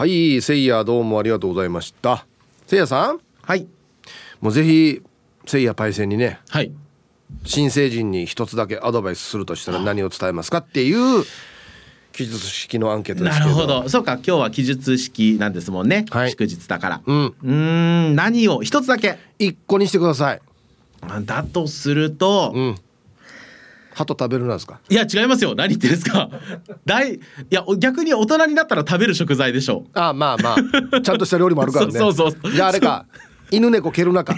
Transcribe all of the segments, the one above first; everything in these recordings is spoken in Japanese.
はいせいやどうもありがとうございました。せいやさん？はい。もうぜひせいやパイセンにねはい。新成人に一つだけアドバイスするとしたら何を伝えますかっていう記述式のアンケートですけど。なるほど。そうか今日は記述式なんですもんね、はい。祝日だから。うん。うーん何を一つだけ。一個にしてください。あだとすると、うん鳩食べるなんですか？いや違いますよ。何言ってんですか？大いや逆に大人になったら食べる食材でしょ。うああまあまあ。ちゃんとした料理もあるからね。そうそうそう。じゃああれか。犬猫蹴る中い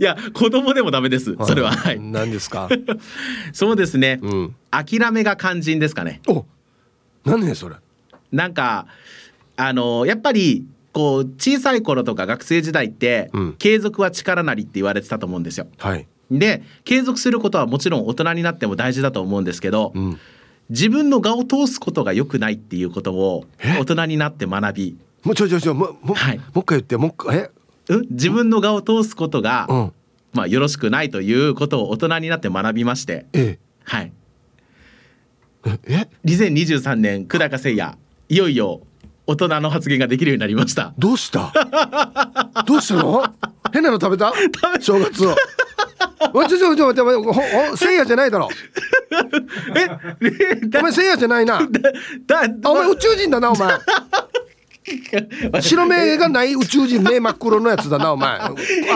や子供でもダメです。それは。はい。何ですか？そうですね、うん。諦めが肝心ですかね。お何ねそれ。なんかあのやっぱりこう小さい頃とか学生時代って、うん。継続は力なりって言われてたと思うんですよ。はいで継続することはもちろん大人になっても大事だと思うんですけど、うん。自分の我を通すことが良くないっていうことをえ？大人になって学び、もうちょいちょいちょいもうもうはい。もう一回言ってもう一回え？うん、自分の我を通すことが、うん。まあ、よろしくないということを大人になって学びまして、えはい、ええ？2023年久高誠也。いよいよ大人の発言ができるようになりました。どうした？どうしたの？変なの食べた？正月を。おいちょちょちょ待って待ってほほせいやじゃないだろ。え、お前せいやじゃないな。だあお前宇宙人だなお前。白目がない宇宙人目真っ黒のやつだなお前。あ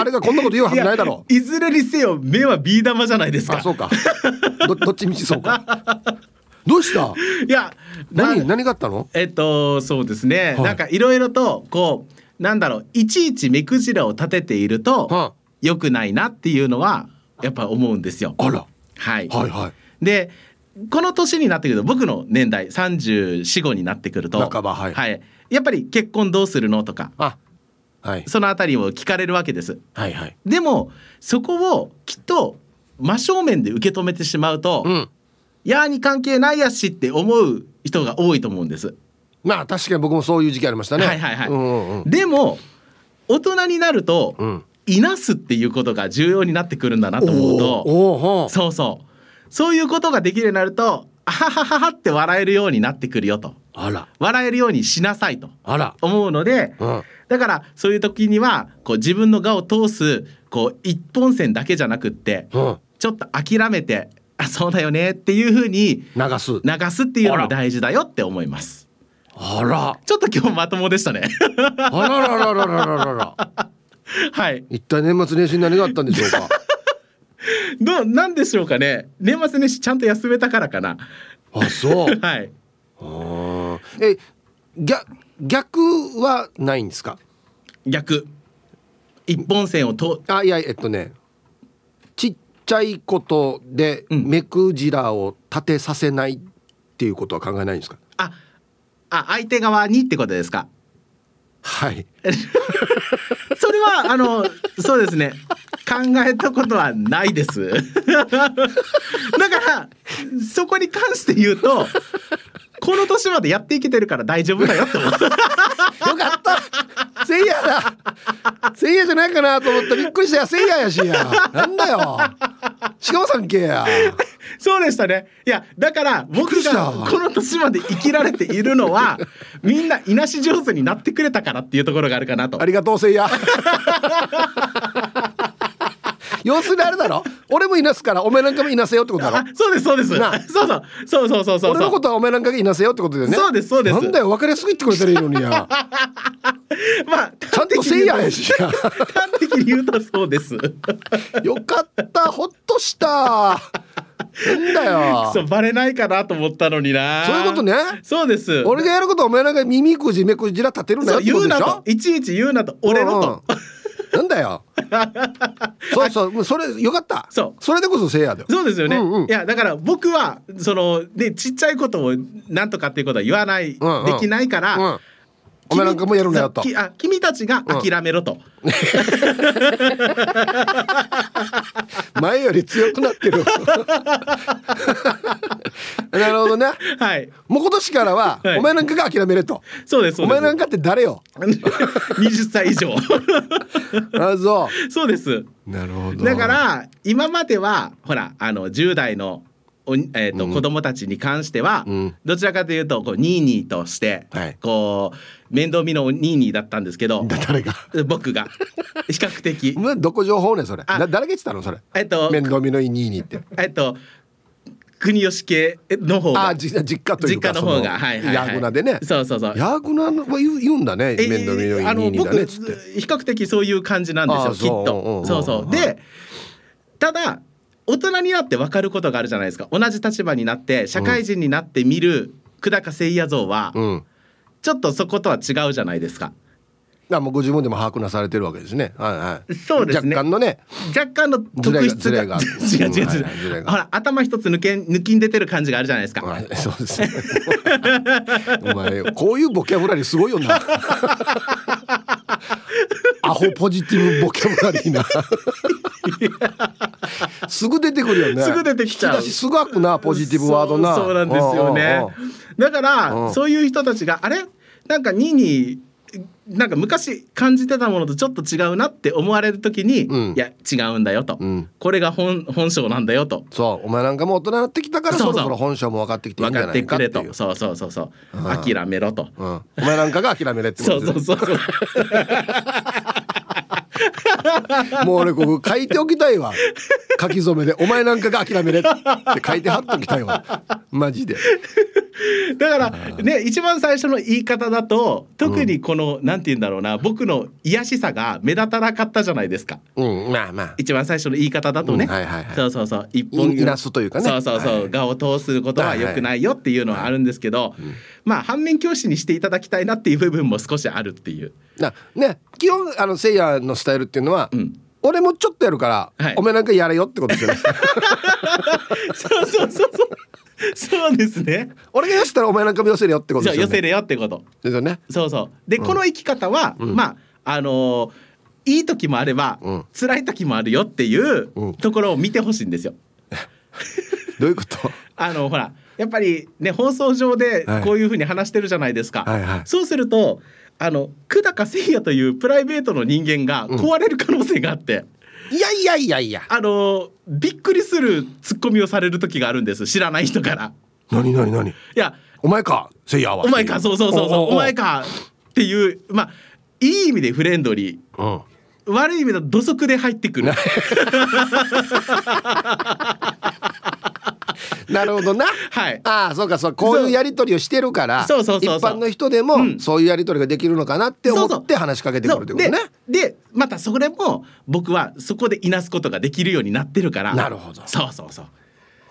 れがこんなこと言うはずないだろ。いずれにせよ目はビー玉じゃないですか。あそうか。どどっちみちそうか。どうした？いやな何何があったの？えっとそうですね、はい。なんかいろいろとこうなんだろういちいち目くじらを立てていると、は良くないなっていうのはやっぱ思うんですよ。あら。はい、はいはい。でこの年になってくると僕の年代34,5になってくると半ばはい。やっぱり結婚どうするのとかあはい。そのあたりを聞かれるわけです。はいはい。でもそこをきっと真正面で受け止めてしまうと、うん。やーに関係ないやしって思う人が多いと思うんです。まあ確かに僕もそういう時期ありましたね。はいはいはい。うんうんうん。でも大人になると、うん。いなすっていうことが重要になってくるんだなと思うとそうそう。そういうことができるようになるとあははははって笑えるようになってくるよと。あら。笑えるようにしなさいとあら。思うので、うん。だからそういう時にはこう自分の我を通すこう一本線だけじゃなくってうん。ちょっと諦めてあそうだよねっていうふうに流す。流すっていうのも大事だよって思います。あらちょっと今日まともでしたね。あららららららららはい。一体年末年始に何があったんでしょうか？どうなんでしょうかね。年末年始ちゃんと休めたからかな。あそうはい。あーえ逆逆はないんですか？逆。一本線をとあいやえっとねちっちゃいことでうん目くじらを立てさせないっていうことは考えないんですか、ああ相手側にってことですか？はい。それはあのそうですね。考えたことはないです。だからそこに関して言うとこの年までやっていけてるから大丈夫だよって思った。よかった。せいやだ。せいやじゃないかなと思ったびっくりしたやせいややしや。なんだよ。しかもさんけや。そうでしたね。いやだからく僕がこの年まで生きられているのはみんないなし上手になってくれたからっていうところがあるかなと。ありがとうせいや要するにあれだろ？俺もいなすからお前なんかもいなせよってことだろ？あそうですそうです。なそうそう。そうそうそうそう俺のことはお前なんかがいなせよってことだよね。そうですそうです。なんだよ分かりやすく言ってくれたらいいのにや まあちゃんとせいややし。や端的に言うとそうです。よかったほっとした。なんだよ。そうバレないかなと思ったのにな。そういうことね。そうです。俺がやることはお前なんか耳くじ目くじら立てるなよそうってこ言うなと。とでしょいちいち言うなと。俺のと、うんうん。なんだよ そうそうそれよかった。そう。それでこそせいやだよ。そうですよね、うんうん。いやだから僕はそのでちっちゃいことをなんとかっていうことは言わない、うんうん。できないから、うんお前なんかもやるなよとあ君たちが諦めろと、前より強くなってる。なるほどねはい。もう今年からは、はい。お前なんかが諦めれと。そうですそうです。お前なんかって誰よ？20歳以上。あそそうです。うなるほど。だから今まではほらあの10代のおえーと子供たちに関しては、うん。どちらかというとこうニーニーとして、はい。こう面倒見のニーだったんですけどだ 誰が？僕が。比較的。どこ情報ねそれ。誰が言ってたのそれ？えっと面倒見のいいニーって。えっと国吉家の方が。あじ実家というか実家の方が。はいはい、はい、ヤグナでね。そうそうそう。ヤグナは言う言うんだねえー面倒見のいいあのニーニーだねっって。比較的そういう感じなんですあよきっと。そうそうはいでただ大人になって分かることがあるじゃないですか。同じ立場になって社会人になって見る久高誠也像はうんちょっとそことは違うじゃないですか。あもうご自分でも把握なされてるわけですね。はいはい。そうですね。若干のね。若干の特質が。が 違う違う違う、ほら頭一つ抜け抜きん出てる感じがあるじゃないですか、はいそうです。ね お前こういうボキャブラリーすごいよな。アホポジティブボキャブラリーな。すぐ出てくるよね。すぐ出てきちゃう。すごくなポジティブワードな。そうなんですよね。だから、うん。そういう人たちがあれ？なんか2になんか昔感じてたものとちょっと違うなって思われる時に、うん。いや違うんだよと、うん。これが本本性なんだよと。そうお前なんかもう大人になってきたからそそう。そうろそろ本性も分かってきていいんじゃ分かってないかっていうくれと。そうそうそうそう。うん。諦めろと、うん、お前なんかが諦めれってこそうとで。すねそうそうそう もう俺ここ書いておきたいわ。書き初めで「お前なんかが諦めれ」って書いて貼っときたいわ。マジで。だからね一番最初の言い方だと特にこの、なんて言うんだろうな僕の癒しさが目立たなかったじゃないですか。うんまあまあ。一番最初の言い方だとね、うんはいはいはい。そうそうそう。一本いいなすというかね。そうそうそう、はい。画を通すことは良くないよっていうのはあるんですけど、まあ反面教師にしていただきたいなっていう部分も少しあるっていう。なね基本あのせいやのスタイルっていうのは、ん俺もちょっとやるから、はいお前なんかやれよってことですよね そうそうそうそう。そうですね。俺が寄せたらお前なんかも寄せるよってことですよねそう寄せるよってこと。ですよねそうそう。で、この生き方は、まああのーいい時もあれば、うん辛い時もあるよっていううんところを見てほしいんですよ。どういうこと？あのほらやっぱりね放送上ではいこういうふうに話してるじゃないですか。はいはいそうするとあの久高誠也というプライベートの人間が壊れる可能性があって、いやいやいやいや。あのびっくりするツッコミをされる時があるんです。知らない人から。何何何？いやお前かせいやは。お前かそうそうそうそう。お前かかっていうまあいい意味でフレンドリうん。ー悪い意味で土足で入ってくる。なるほどな。はい。ああそうかそうこういうやり取りをしてるからそう。そうそう一般の人でも、うん。そういうやり取りができるのかなって思って話しかけてくるってことねでまたそれも僕はそこでいなすことができるようになってるから。なるほど。そうそうそう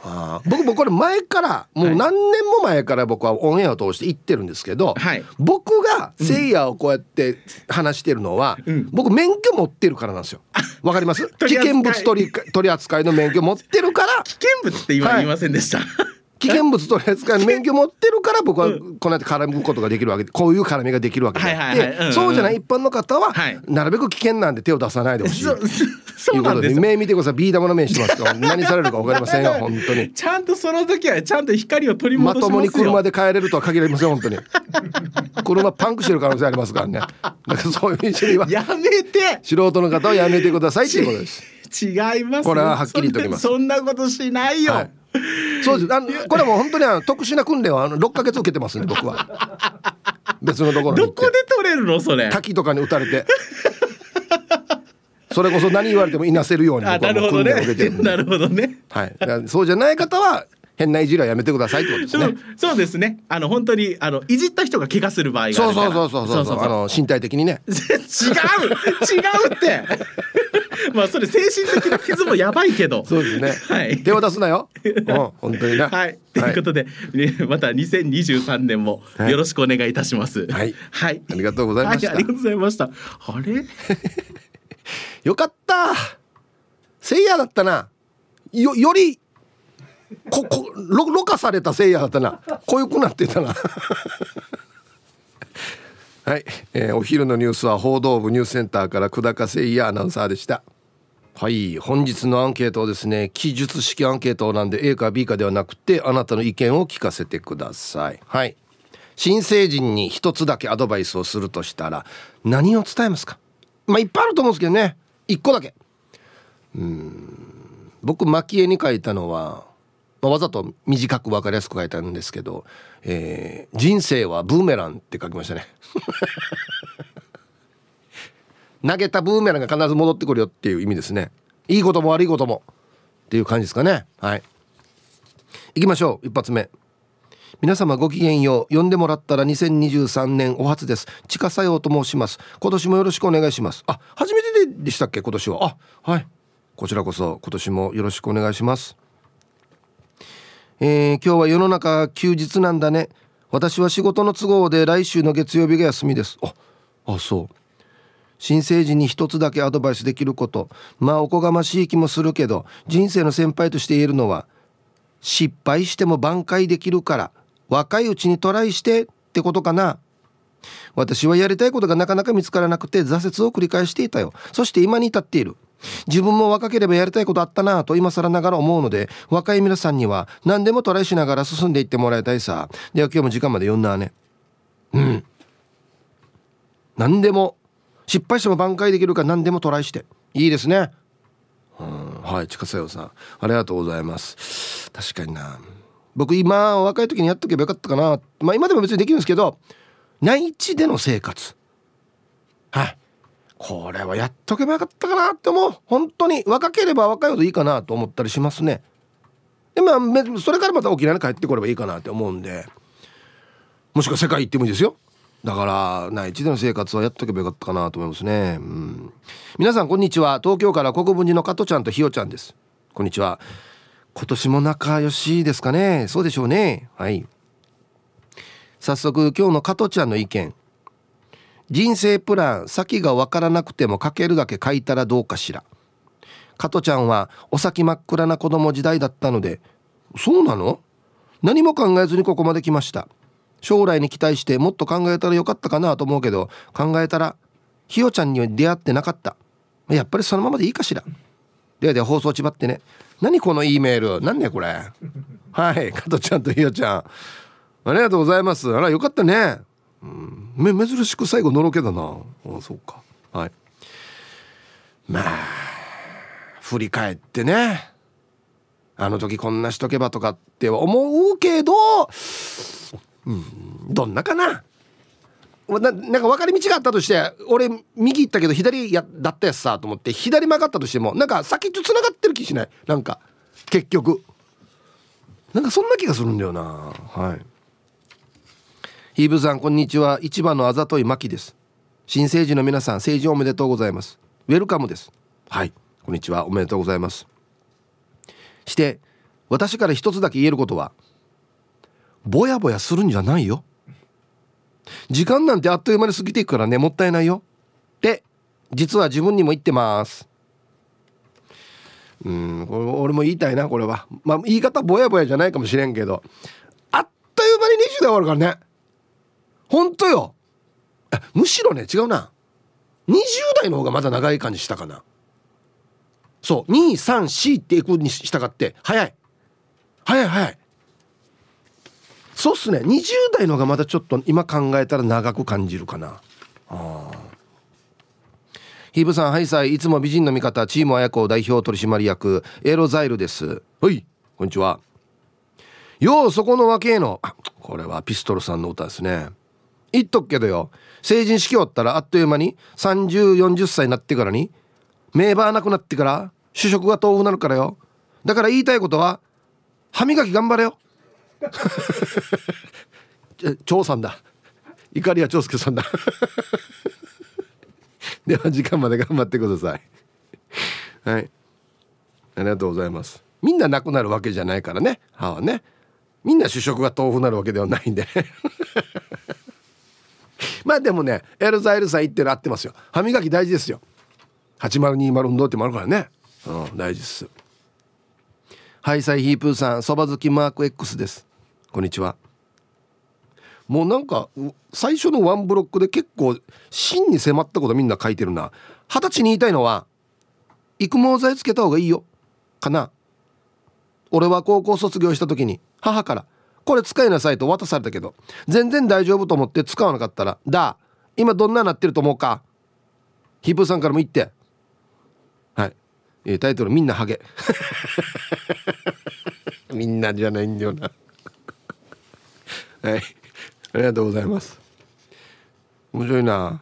ああ僕もこれ前からもう何年も前から僕はオンエアを通して言ってるんですけど、はい。僕がせいやをこうやって話してるのは、うん。僕免許持ってるからなんですよ。わかります？危険物取り取り扱いの免許持ってるから。危険物って今はい言いませんでした、危険物取り扱いの免許持ってるから僕はこうやって絡むことができるわけ。でこういう絡みができるわけで。あはいはいはい。うんうんそうじゃない一般の方ははい。なるべく危険なんで手を出さないでほしい。そそうなんですよ。目見てください。ビー玉の目してます。から何されるか分かりませんよ 本当に。ちゃんとその時はちゃんと光を取りまともに車で帰れるとは限りません本当に。車パンクしてる可能性ありますからね。だからそういう意味ではやめて。素人の方はやめてくださいっていうことです。違います。これははっきり言っておきます。そんなそんなことしないよ、はいそうです。あのこれはもう本当にあの特殊な訓練をあの6ヶ月受けてますね僕は。別のところに行って。どこで取れるのそれ？滝とかに打たれて。それこそ何言われてもいなせるようにあ僕はもう訓練を受けてるんで。ねなるほどね。はい、だからそうじゃない方は変ないじりはやめてくださいってことですね。そうそうですね。あの本当にあのいじった人が怪我する場合があそうるからそう。そうそうそう。あの身体的にね。違う！違うってまあそれ精神的な傷もやばいけどそうですね。はい手を出すなよ。うん、本当にな。はい、ということで、ねまた2023年もよろしくお願いいたします。はいはい、ありがとうございましたはありがとうございました。あれ、よかった。せいやだったな。よ、より。こ、こ、ろ、ろ過されたせいやだったな。こういうくなってたな。はい、えーお昼のニュースは報道部ニュースセンターから久高誠也アナウンサーでした。はい本日のアンケートはですね記述式アンケートなんで A か B かではなくてあなたの意見を聞かせてください。はい。新成人に一つだけアドバイスをするとしたら何を伝えますか？まあいっぱいあると思うんですけどね。一個だけ。うん。僕蒔絵に書いたのはまあ、わざと短く分かりやすく書いたんですけど、えー、人生はブーメランって書きましたね。投げたブーメランが必ず戻ってくるよっていう意味ですね。いいことも悪いことも。っていう感じですかね。はい。行きましょう。一発目。皆様ごきげんよう。呼んでもらったら2023年お初です。地下作用と申します。今年もよろしくお願いします。あ初めてでしたっけ？今年は。あはい。こちらこそ今年もよろしくお願いします。えー、今日は世の中休日なんだね。私は仕事の都合で来週の月曜日が休みです。ああそう。新生児に一つだけアドバイスできること。まあおこがましい気もするけど人生の先輩として言えるのは失敗しても挽回できるから若いうちにトライしてってことかな。私はやりたいことがなかなか見つからなくて挫折を繰り返していたよ。そして今に至っている。自分も若ければやりたいことあったなと今更ながら思うので若い皆さんには何でもトライしながら進んでいってもらいたいさ。では今日も時間まで読んだね。うん。何でも失敗しても挽回できるから何でもトライして。いいですね。うん。はい近瀬さん。ありがとうございます。確かにな。僕今若い時にやっとけばよかったかな。まあ今でも別にできるんですけど内地での生活。はい。これはやっとけばよかったかなって思う。本当に若ければ若いほどいいかなと思ったりしますね。でまあそれからまた沖縄に帰ってこればいいかなって思うんで。もしくは世界行ってもいいですよだから内地での生活はやっとけばよかったかなと思いますね、うん、皆さんこんにちは。東京から国分寺の加トちゃんとひよちゃんです。こんにちは。今年も仲良しですかね。そうでしょうね。はい。早速今日の加トちゃんの意見。人生プラン先が分からなくても書けるだけ書いたらどうかしら。加トちゃんはお先真っ暗な子供時代だったのでそうなの？何も考えずにここまで来ました。将来に期待してもっと考えたらよかったかなと思うけど考えたらひよちゃんには出会ってなかった。やっぱりそのままでいいかしら。ではでは放送ちばってね。何この E メール？何ねこれ？はい加トちゃんとひよちゃん。ありがとうございます。あらよかったね。うん珍しく最後のろけだな。あそうか。はい。まあ振り返ってね。あの時こんなしとけばとかって思うけどうん。どんなかな？ななんか分かり道があったとして俺右行ったけど左やだったやつさと思って左曲がったとしてもなんか先とつながってる気しない？なんか結局。なんかそんな気がするんだよな。はい。ヒーブさんこんにちは。一番のあざといまきです。新生児の皆さん成人おめでとうございます。ウェルカムです。はい。こんにちは。おめでとうございます。して私から一つだけ言えることはぼやぼやするんじゃないよ。時間なんてあっという間に過ぎていくからねもったいないよ。って実は自分にも言ってます。うん俺も言いたいなこれは。まあ言い方ぼやぼやじゃないかもしれんけど。あっという間に20代終わるからね。ほんとよむしろね違うな。20代の方がまだ長い感じしたかな。そう234っていくに従って早い。早い早い。そうっすね。20代の方がまだちょっと今考えたら長く感じるかな。あヒーブさんハイサイいつも美人の味方チーム綾子代表取締役エロザイルです。はい。こんにちは。ようそこの若えの。あこれはピストルさんの歌ですね。言っとくけどよ。成人式終わったらあっという間に3040歳になってからに名バーなくなってから主食が豆腐なるからよ。だから言いたいことは歯磨き頑張れよ 長さんだ。怒りは長介さんだ。では時間まで頑張ってください。はい。ありがとうございます。みんななくなるわけじゃないからね。歯はね。みんな主食が豆腐なるわけではないんで。まあでもねエルザエルさん言ってる合ってますよ。歯磨き大事ですよ。8020運動ってもあるからね。うん大事です。ハイサイヒープーさんそば好きマーク X です。こんにちは。もうなんか最初のワンブロックで結構真に迫ったことみんな書いてるな。二十歳に言いたいのは育毛剤つけた方がいいよ。かな。俺は高校卒業した時に母からこれ使いなさいと渡されたけど全然大丈夫と思って使わなかったらだ今どんななってると思うか。ヒップーさんからも言って。はいタイトル「みんなハゲ」みんなじゃないんだよな。はい。ありがとうございます。面白いな。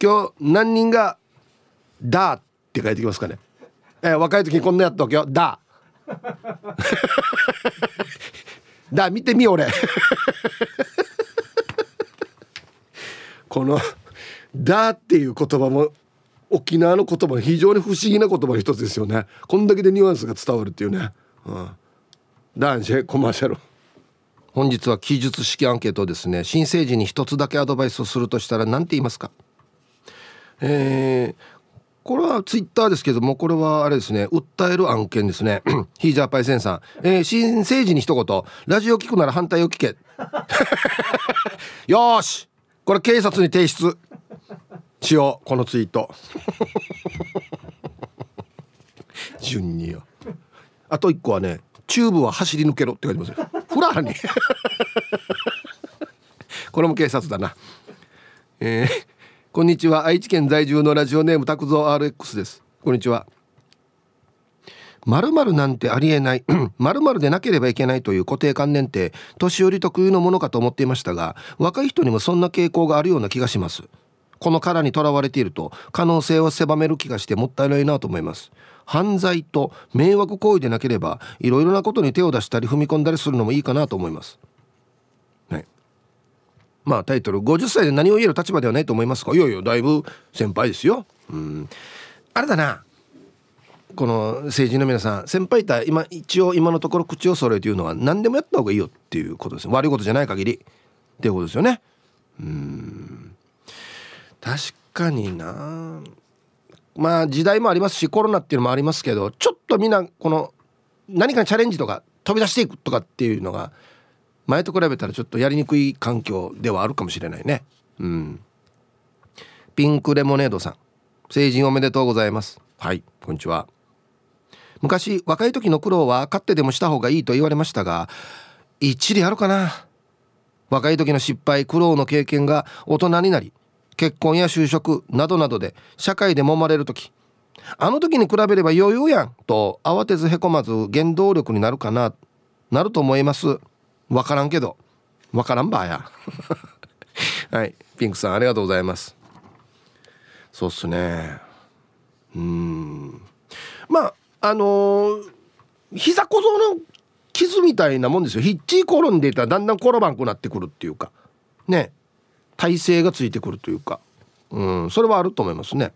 今日何人が「だ」って書いてきますかね。えー、若い時にこんなやったわけよ「だ」だ見てみ俺。この「だ」っていう言葉も沖縄の言葉非常に不思議な言葉の一つですよね。こんだけでニュアンスが伝わるっていうね、うん、男子コマーシャル。本日は記述式アンケートですね。新生児に一つだけアドバイスをするとしたら何て言いますか？えー、これはツイッターですけどもこれはあれですね。訴える案件ですね。ヒージャーパイセンさん、えー、新生児に一言。ラジオ聞くなら反対を聞け。よし。これ警察に提出しようこのツイート。順によ。あと一個はねチューブは走り抜けろって書いてますよ。フラーに。これも警察だな。えーこんにちは。愛知県在住のラジオネーム拓蔵 RX です。こんにちは。まるなんてありえない。まるでなければいけないという固定観念って年寄り特有のものかと思っていましたが若い人にもそんな傾向があるような気がします。この殻にとらわれていると可能性を狭める気がしてもったいないなと思います。犯罪と迷惑行為でなければいろいろなことに手を出したり踏み込んだりするのもいいかなと思います。はいまあタイトル50歳で何を言える立場ではないと思いますか？いやいやだいぶ先輩ですよ。うん。あれだなこの政治の皆さん先輩た今一応今のところ口を揃えて言うのは何でもやった方がいいよっていうことです悪いことじゃない限りっていうことですよね。うん。確かにな。まあ時代もありますしコロナっていうのもありますけどちょっとみんなこの何かにチャレンジとか飛び出していくとかっていうのが前と比べたらちょっとやりにくい環境ではあるかもしれないね。うん。ピンクレモネードさん。成人おめでとうございます。はいこんにちは。昔若い時の苦労は勝ってでもした方がいいと言われましたが一理あるかな。若い時の失敗苦労の経験が大人になり結婚や就職などなどで社会で揉まれる時。あの時に比べれば余裕やんと慌てずへこまず原動力になるかななると思います。分からんけど。分からんばや。はい。ピンクさんありがとうございます。そうっすね。うん。まああのー、膝小僧の傷みたいなもんですよ。ヒッチー転んでいたらだんだん転ばんくなってくるっていうか。ね。体勢がついてくるというか。うんそれはあると思いますね。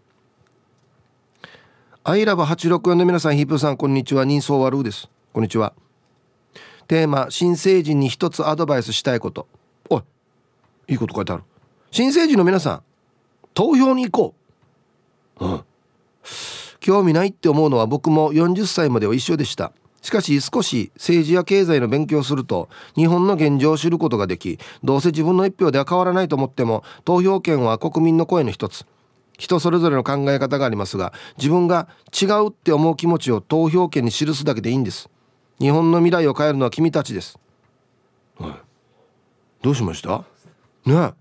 アイラブ864の皆さんヒープさんこんにちは。人相悪うです。こんにちは。テーマ新成人に一つアドバイスしたいこと。おいいいこと書いてある。新成人の皆さん投票に行こう。うん。興味ないって思うのは僕も40歳までは一緒でした。しかし少し政治や経済の勉強をすると日本の現状を知ることができどうせ自分の一票では変わらないと思っても投票権は国民の声の一つ。人それぞれの考え方がありますが自分が違うって思う気持ちを投票権に記すだけでいいんです。日本の未来を変えるのは君たちです、はい、どうしました？ね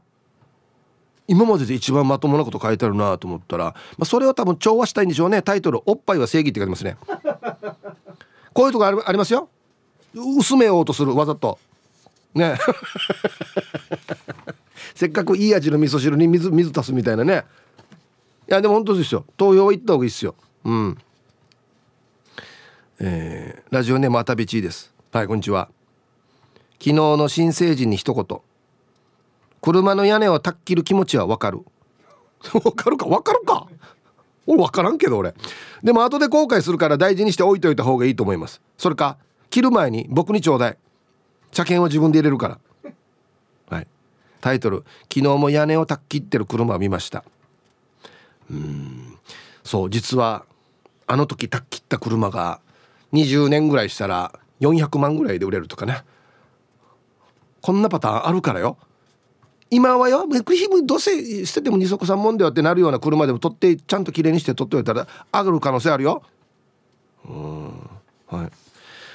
今までで一番まともなこと書いてあるなと思ったら、まあ、それは多分調和したいんでしょうね。タイトル「おっぱいは正義」って書いてますねこういうとこありますよ。薄めようとするわざと。ね。せっかくいい味の味噌汁に水水足すみたいなね。いやでも本当ですよ。投票行った方がいいですよ。うん。えー、ラジオネームあたびちです。はいこんにちは。昨日の新成人に一言。車の屋根をたっきる気持ちはわかる。わかるか？わかるか？俺わからんけど俺。でも後で後悔するから大事にして置いといた方がいいと思います。それか切る前に僕にちょうだい。車検は自分で入れるから。はい。タイトル「昨日も屋根をたっきってる車を見ました」うん。そう実はあの時たっきった車が20年ぐらいしたら400万ぐらいで売れるとかね。こんなパターンあるからよ。今はよメクヒムどうせ捨てても二足三門ではってなるような車でも取ってちゃんときれいにして取っておいたら上がる可能性あるよ。うん。はい。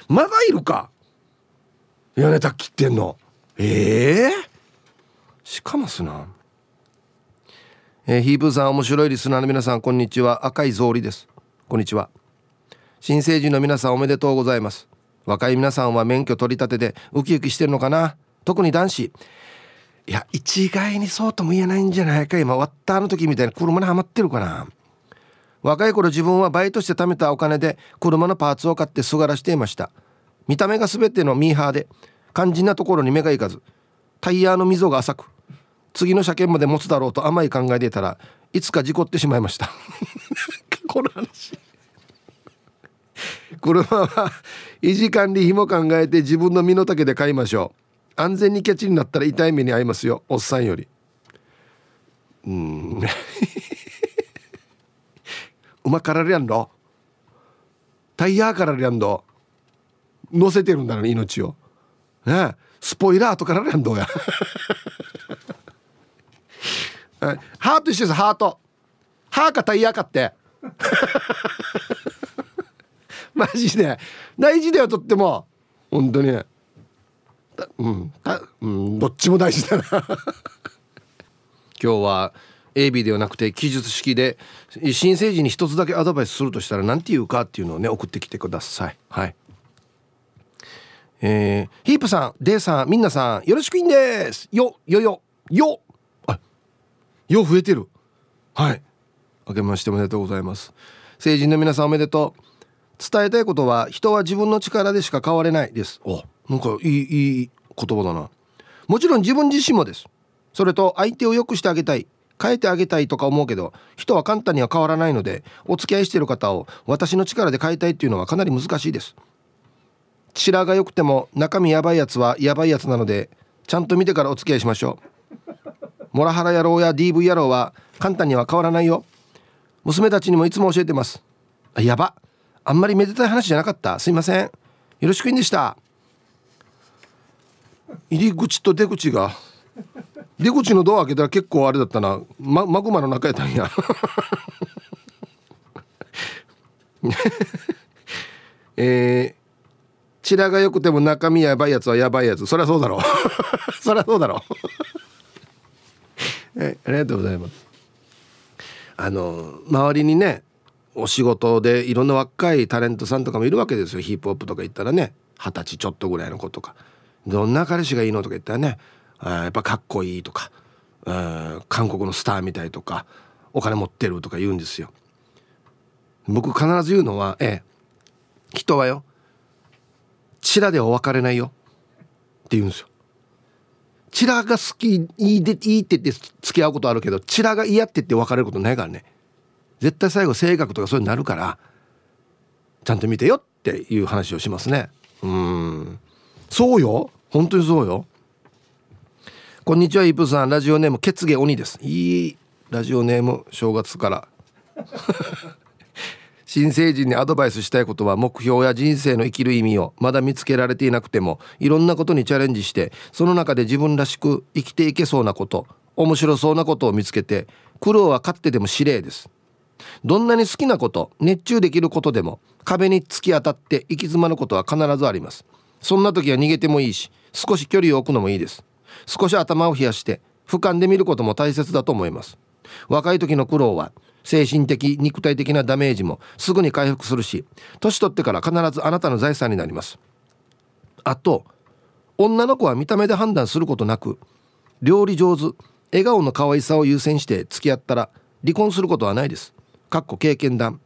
まだいるか？屋根た切ってんの。ええ？ー、しかますな。えー、ヒープーさん面白いリスナーの皆さんこんにちは。赤い草履です。こんにちは。新成人の皆さんおめでとうございます。若い皆さんは免許取り立てでウキウキしてるのかな？特に男子。いや一概にそうとも言えないんじゃないか今ワッターの時みたいに車にはまってるかな。若い頃自分はバイトして貯めたお金で車のパーツを買ってすがらしていました。見た目が全てのミーハーで肝心なところに目がいかずタイヤの溝が浅く次の車検まで持つだろうと甘い考えでいたらいつか事故ってしまいました。この話。車は維持管理費も考えて自分の身の丈で買いましょう。安全にキャッチになったら痛い目に遭いますよ。おっさんより。うん。うまかられやんろタイヤかられやんど。乗せてるんだろ命を。ねスポイラーとかられやんどや。ハート一緒ですハート。ハーかタイヤかって。マジで。大事だよとっても。本当に。うん。うん。どっちも大事だな。今日は AB ではなくて記述式で新生児に一つだけアドバイスするとしたら何て言うかっていうのをね送ってきてください。はい。えー、ヒープさんデイさんみんなさんよろしくいんです。よよよよ。あよ増えてる。はい。明けましておめでとうございます。成人の皆さんおめでとう。伝えたいことは人は自分の力でしか変われないです。おなんかいいいい言葉だな。もちろん自分自身もです。それと相手を良くしてあげたい。変えてあげたいとか思うけど人は簡単には変わらないのでお付き合いしてる方を私の力で変えたいっていうのはかなり難しいです。白が良くても中身やばいやつはやばいやつなのでちゃんと見てからお付き合いしましょう。モラハラ野郎や DV 野郎は簡単には変わらないよ。娘たちにもいつも教えてます。あやば。あんまりめでたい話じゃなかった。すいません。よろしくいんでした。入り口と出口が。出口のドア開けたら結構あれだったな、ま、マグマの中やったんや。えー、チラが良くても中身やばいやつはやばいやつ。そりゃそうだろう。そりゃそうだろう。えありがとうございます。あの周りにねお仕事でいろんな若いタレントさんとかもいるわけですよ。ヒップホップとか言ったらね二十歳ちょっとぐらいの子とか。どんな彼氏がいいのとか言ったらねやっぱかっこいいとか韓国のスターみたいとかお金持ってるとか言うんですよ。僕必ず言うのはええ人はよチラでは別れないよって言うんですよ。チラが好きいいでいいって言って付き合うことあるけどチラが嫌って言って別れることないからね。絶対最後性格とかそういうのになるからちゃんと見てよっていう話をしますね。うん。そうよ。本当にそうよ。こんにちはイプさん。ラジオネーム血毛鬼です。いいラジオネーム正月から。新成人にアドバイスしたいことは目標や人生の生きる意味をまだ見つけられていなくてもいろんなことにチャレンジしてその中で自分らしく生きていけそうなこと面白そうなことを見つけて苦労は勝ってでも指令です。どんなに好きなこと熱中できることでも壁に突き当たって行き詰まることは必ずあります。そんな時は逃げてもいいし少し距離を置くのもいいです。少し頭を冷やして俯瞰で見ることも大切だと思います。若い時の苦労は精神的肉体的なダメージもすぐに回復するし年取ってから必ずあなたの財産になります。あと女の子は見た目で判断することなく料理上手笑顔の可愛さを優先して付き合ったら離婚することはないです。かっこ経験談。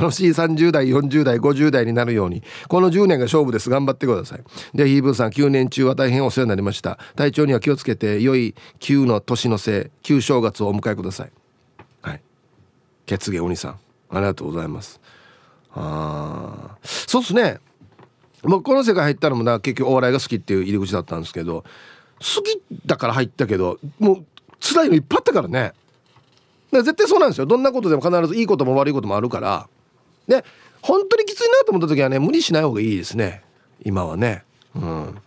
楽しい30代40代50代になるようにこの10年が勝負です。頑張ってください。でヒーブーさん9年中は大変お世話になりました。体調には気をつけて良い旧の年のせい旧正月をお迎えください。はい。血毛鬼さん。ありがとうございます。あそうっすね。僕この世界入ったのもな結局お笑いが好きっていう入り口だったんですけど好きだから入ったけどもう辛いのいっぱいあったからね。絶対そうなんですよ。どんなことでも必ずいいことも悪いこともあるから。で本当にきついなと思った時はね無理しない方がいいですね。今はね。うん。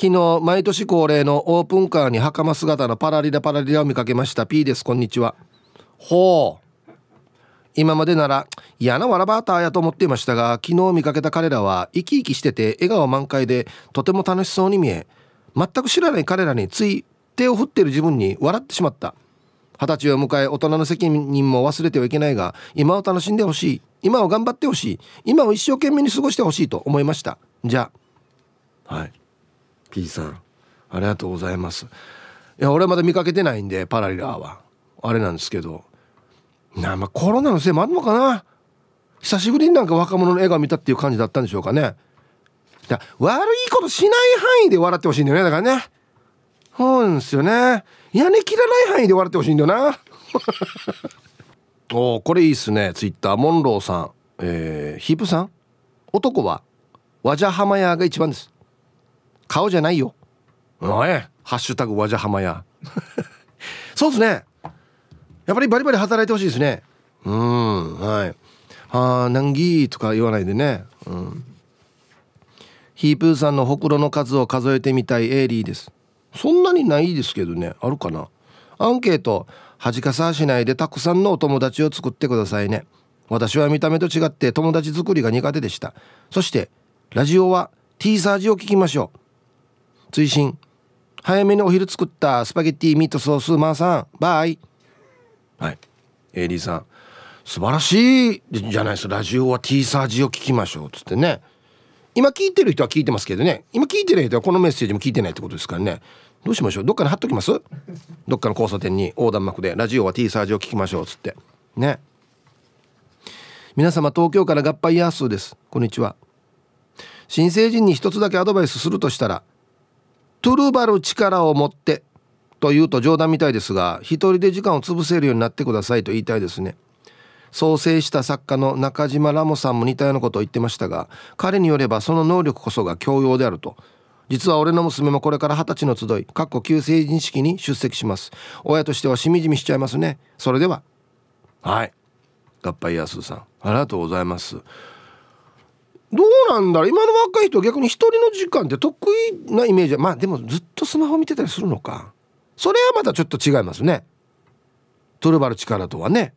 昨日毎年恒例のオープンカーに袴姿のパラリラパラリラを見かけました。P ですこんにちは。ほう。今までなら嫌なわらバーターやと思っていましたが昨日見かけた彼らは生き生きしてて笑顔満開でとても楽しそうに見え全く知らない彼らについ手を振ってる自分に笑ってしまった。二十歳を迎え大人の責任も忘れてはいけないが今を楽しんでほしい。今を頑張ってほしい。今を一生懸命に過ごしてほしいと思いました。じゃあ。はい。P さんありがとうございます。いや俺はまだ見かけてないんでパラリラーは。あれなんですけど。なまあコロナのせいもあるのかな？久しぶりになんか若者の笑顔見たっていう感じだったんでしょうかね。悪いことしない範囲で笑ってほしいんだよねだからね。そうなんですよね。屋根切らない範囲で笑ってほしいんだよな。おこれいいっすね。ツイッターモンローさん。えー、ヒープさん？男はワジャハマヤが一番です。顔じゃないよ。おいハッシュタグワジャハマヤそうですね。やっぱりバリバリ働いてほしいですね。うんはい。ああ難儀とか言わないでね。うん。ヒープーさんのほくろの数を数えてみたいエイリーです。そんなにないですけどね。あるかな。アンケート恥かさしないでたくさんのお友達を作ってくださいね。私は見た目と違って友達作りが苦手でした。そしてラジオは T サージを聞きましょう。追伸。早めにお昼作ったスパゲッティミートソースマーさん。バイ。はい。エイリーさん。素晴らしいじゃないですラジオは T サージを聞きましょう。つってね。今聞いてる人は聞いてますけどね。今聞いてる人はこのメッセージも聞いてないってことですからね。どうしましょう？どっかに貼っときます？どっかの交差点に横断幕でラジオは T サージを聞きましょうっつって。ね。皆様東京から合杯ヤースーです。こんにちは。新成人に一つだけアドバイスするとしたらトゥルバル力を持ってというと冗談みたいですが一人で時間を潰せるようになってくださいと言いたいですね。創生した作家の中島ラモさんも似たようなことを言ってましたが彼によればその能力こそが教養であると。実は俺の娘もこれから二十歳の集いかっこ旧成人式に出席します。親としてはしみじみしちゃいますね。それでは。はい。合杯やすさんありがとうございます。どうなんだろう。今の若い人は逆に一人の時間って得意なイメージはまあでもずっとスマホ見てたりするのか。それはまたちょっと違いますね。トルバル力とはね。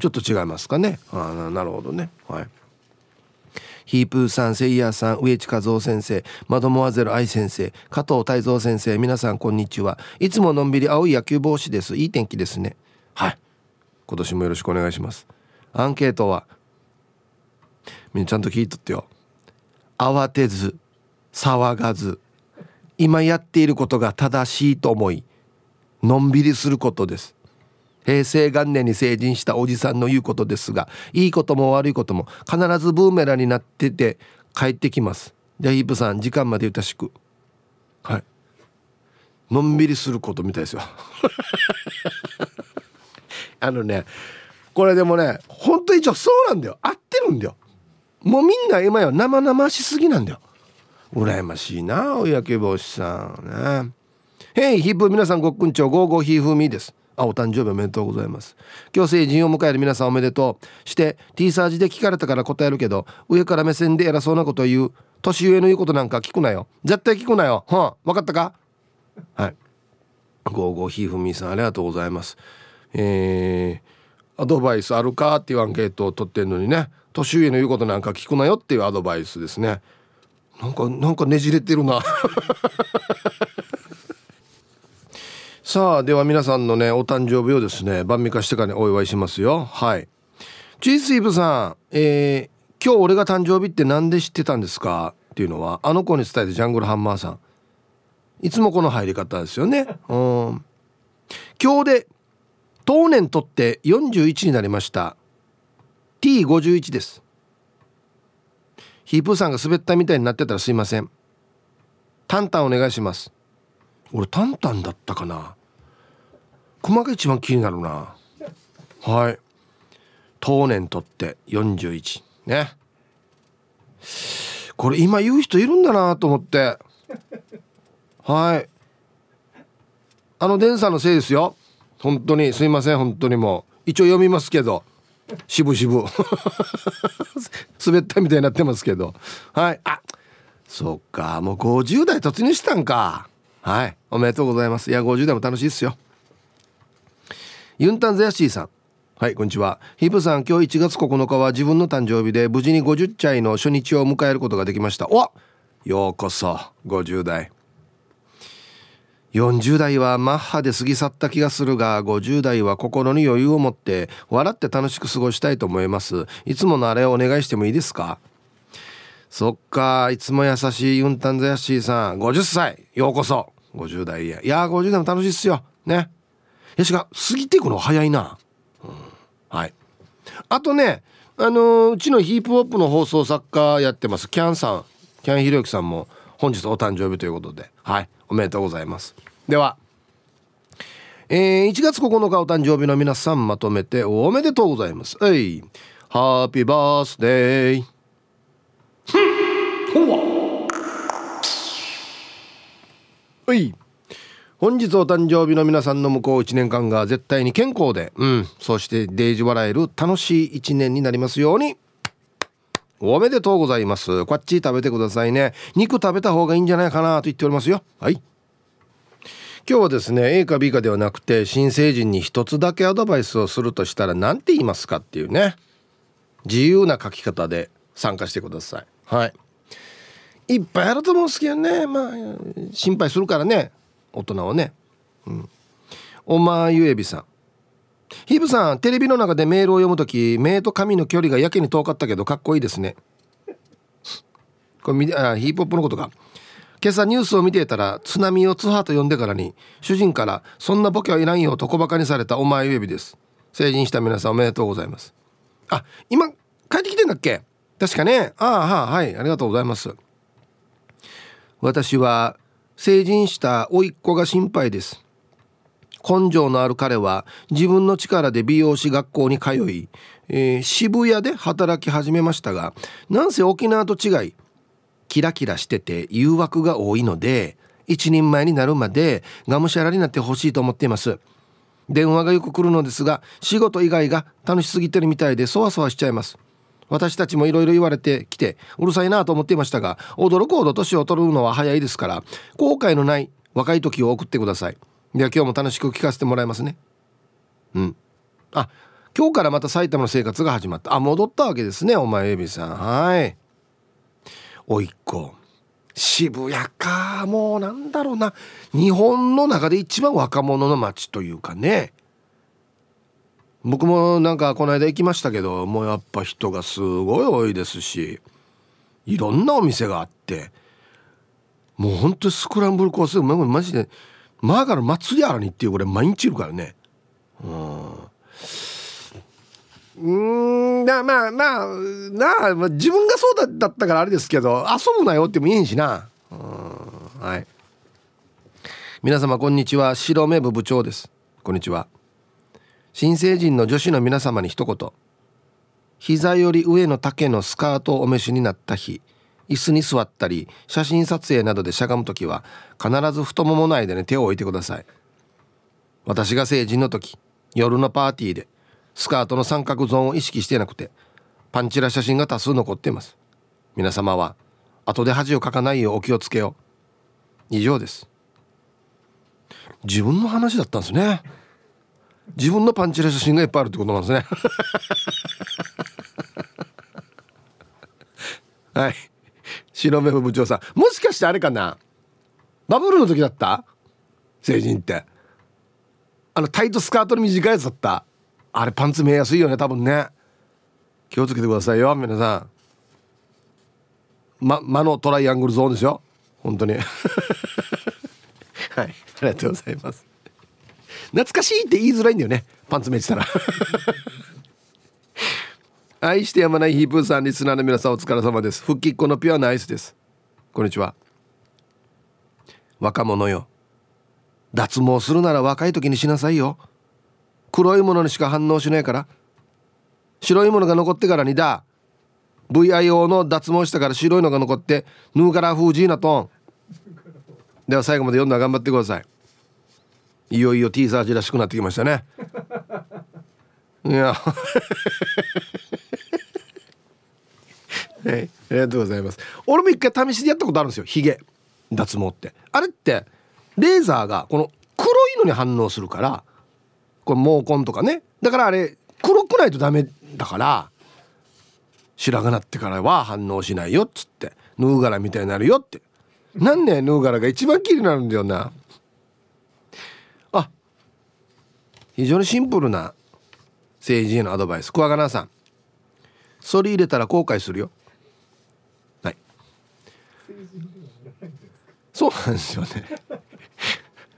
ちょっと違いますかね。あなるほどね。はいヒープーさんセイヤーさん植地和夫先生マドモアゼル愛先生加藤泰造先生皆さんこんにちは。いつものんびり青い野球帽子です。いい天気ですね。はい。今年もよろしくお願いします。アンケートはみんなちゃんと聞いとってよ。慌てず騒がず今やっていることが正しいと思いのんびりすることです。平成元年に成人したおじさんの言うことですがいいことも悪いことも必ずブーメランになってて帰ってきます。じゃあヒープさん時間までゆたしく。はい。のんびりすることみたいですよ。あのねこれでもね本当一応そうなんだよ。合ってるんだよ。もうみんな今や生々しすぎなんだよ。羨ましいなおやけ帽子さん。ね。へいヒップ皆さんごっくんちょうゴーゴーヒーフーミーです。あお誕生日おめでとうございます。今日成人を迎える皆さんおめでとう。して T サージで聞かれたから答えるけど上から目線で偉そうなことを言う年上の言うことなんか聞くなよ。絶対聞くなよ。はん分かったか？はい。ゴーゴーヒーフミーさんありがとうございます。えー、アドバイスあるかっていうアンケートを取ってんのにね。年上の言うことなんか聞くなよっていうアドバイスですね。なんかなんかねじれてるな。さあでは皆さんのねお誕生日をですね晩味化してからねお祝いしますよ。はい。チーズイブさんえー、今日俺が誕生日って何で知ってたんですか？っていうのはあの子に伝えてジャングルハンマーさん。いつもこの入り方ですよね。うん。今日で当年とって41になりました。T51 です。ヒープーさんが滑ったみたいになってたらすいません。タンタンお願いします。俺タンタンだったかな。熊が一番気になるな。はい。当年とって41ね。これ今言う人いるんだなと思って。はい。あの電車のせいですよ。本当に。すいません。本当にもう。一応読みますけど。渋々。滑ったみたいになってますけど。はい。あそっか。もう50代突入したんか。はい。おめでとうございます。いや50代も楽しいですよ。ユンタンザヤシーさん。はいこんにちは。ヒープさん今日1月9日は自分の誕生日で無事に50歳の初日を迎えることができました。おようこそ。50代40代はマッハで過ぎ去った気がするが50代は心に余裕を持って笑って楽しく過ごしたいと思います。いつものあれをお願いしてもいいですか？そっかいつも優しいユンタンザヤッシーさん。50歳ようこそ。50代やいや50代も楽しいっすよ。ね。やしが過ぎていくの早いな、うん、はい。あとねあのー、うちのヒープホップの放送作家やってます。キャンさん。キャンひろゆきさんも本日お誕生日ということで。はい。おめでとうございます。ではえー、1月9日お誕生日の皆さんまとめておめでとうございます。えい。ハッピーバースデー。はい。本日お誕生日の皆さんの向こう1年間が絶対に健康でうん。そしてデージ笑える楽しい1年になりますように。おめでとうございます。こっち食べてくださいね。肉食べた方がいいんじゃないかなと言っておりますよ。はい。今日はですね A か B かではなくて新成人に一つだけアドバイスをするとしたら何て言いますかっていうね。自由な書き方で参加してください。はい。いっぱいあると思うんですけどね。まあ心配するからね。大人はね。うん。おまゆえびさん。ヒブさんテレビの中でメールを読む時目と髪の距離がやけに遠かったけどかっこいいですね。これあヒープホップのことか。今朝ニュースを見ていたら津波をツハと呼んでからに主人から「そんなボケはいらんよ」と小バカにされたお前ウェビです。成人した皆さんおめでとうございます。あ今帰ってきてんだっけ？確かね。ああははいありがとうございます。私は成人した甥っ子が心配です。根性のある彼は自分の力で美容師学校に通い、えー、渋谷で働き始めましたがなんせ沖縄と違いキラキラしてて誘惑が多いので一人前になるまでがむしゃらになってほしいと思っています。電話がよく来るのですが仕事以外が楽しすぎてるみたいでそわそわしちゃいます。私たちもいろいろ言われてきてうるさいなと思っていましたが驚くほど年を取るのは早いですから後悔のない若い時を送ってください。では今日も楽しく聞かせてもらいますね。うん。あ今日からまた埼玉の生活が始まった。あ戻ったわけですねお前エビさん。はい。おいっ子。渋谷か。もうなんだろうな。日本の中で一番若者の街というかね。僕もなんかこの間行きましたけどもうやっぱ人がすごい多いですしいろんなお店があってもうほんとスクランブルコースマジでマーガル祭りあらにっていうこれ毎日いるからね。うん。うんまあまあなあまあ自分がそうだったからあれですけど遊ぶなよっても言えんしな。うんはい。皆様こんにちは。白目部部長です。こんにちは。新成人の女子の皆様に一言。膝より上の丈のスカートをお召しになった日。椅子に座ったり写真撮影などでしゃがむ時は必ず太もも内でね手を置いてください。私が成人の時夜のパーティーでスカートの三角ゾーンを意識してなくてパンチラ写真が多数残っています。皆様は後で恥をかかないようお気をつけよう。以上です。自分の話だったんですね。自分のパンチラ写真がいっぱいあるってことなんですね。はい。白目部長さん。もしかしてあれかな？バブルの時だった？成人って。あのタイトスカートの短いやつだった？あれパンツ見えやすいよね多分ね。気をつけてくださいよ皆さん。ま魔のトライアングルゾーンですよ。本当に。はい。ありがとうございます懐かしいって言いづらいんだよね。パンツめてたら。愛してやまないヒープーさんリスナーの皆さんお疲れ様です。復帰っ子のピュアなアイスです。こんにちは。若者よ。脱毛するなら若い時にしなさいよ。黒いものにしか反応しないから。白いものが残ってからにだ。VIO の脱毛したから白いのが残ってヌーカラー風ジーナトン。では最後まで読んだら頑張ってくださいいよいよ T サージらしくなってきましたね。いや。はいありがとうございます。俺も一回試しでやったことあるんですよヒゲ。脱毛って。あれってレーザーがこの黒いのに反応するからこれ毛根とかね。だからあれ黒くないとダメだから白髪なってからは反応しないよっつって。ヌーガラみたいになるよって。なんねヌーガラが一番綺麗になるんだよな。非常にシンプルな政治へのアドバイス。クワガナさんそれ入れたら後悔するよ。はい。そうなんですよね。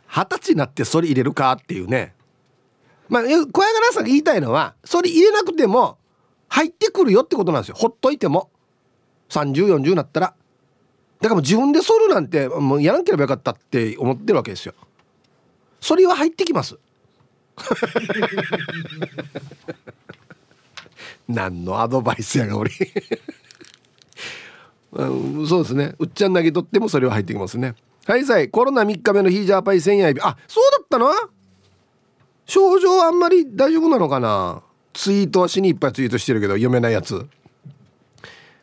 二十歳になってそれ入れるかっていうね。まあ小屋柄さんが言いたいのはそれ入れなくても入ってくるよってことなんですよ。ほっといても。3040になったら。だからもう自分で剃るなんてもうやらんければよかったって思ってるわけですよ。それは入ってきます。何のアドバイスやが俺。うん、そうですね。うっちゃん投げとってもそれは入ってきますね。はいさいコロナ3日目のヒージャーパイ千夜エビ。あそうだったな症状あんまり大丈夫なのかな？ツイートは死にいっぱいツイートしてるけど読めないやつ。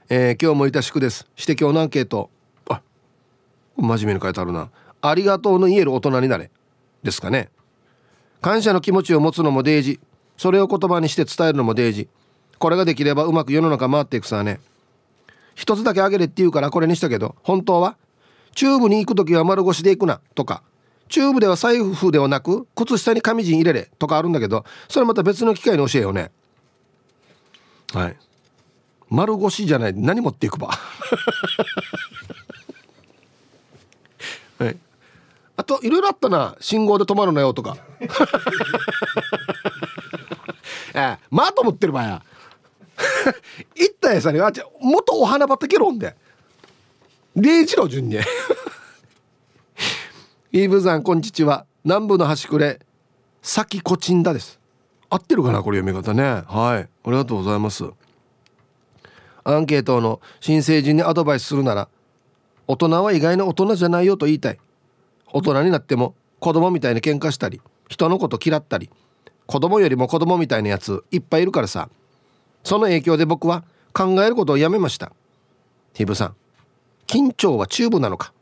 えー、今日もいたしくです。して今日のアンケートあ真面目に書いてあるな。ありがとうの言える大人になれ。ですかね。感謝の気持ちを持つのも大事それを言葉にして伝えるのも大事これができればうまく世の中回っていくさね。一つだけあげれって言うからこれにしたけど本当はチューブに行く時は丸腰で行くなとかチューブでは財布ではなく靴下に紙陣入れれとかあるんだけどそれまた別の機会に教えようね。はい。丸腰じゃない。何持っていくば。はいあといろいろあったな。信号で止まるなよとか。ええまあと思ってるばや 行ったやさにあちもっとお花畑論で。0時の順に。イーブさんこんにちは。南部の端くれ。先こちんだです。合ってるかなこれ読み方ね。はい。ありがとうございます。アンケートの新成人にアドバイスするなら大人は意外な大人じゃないよと言いたい大人になっても子供みたいに喧嘩したり人のこと嫌ったり子供よりも子供みたいなやついっぱいいるからさ。その影響で僕は考えることをやめました。ヒブさん緊張はチューブなのか？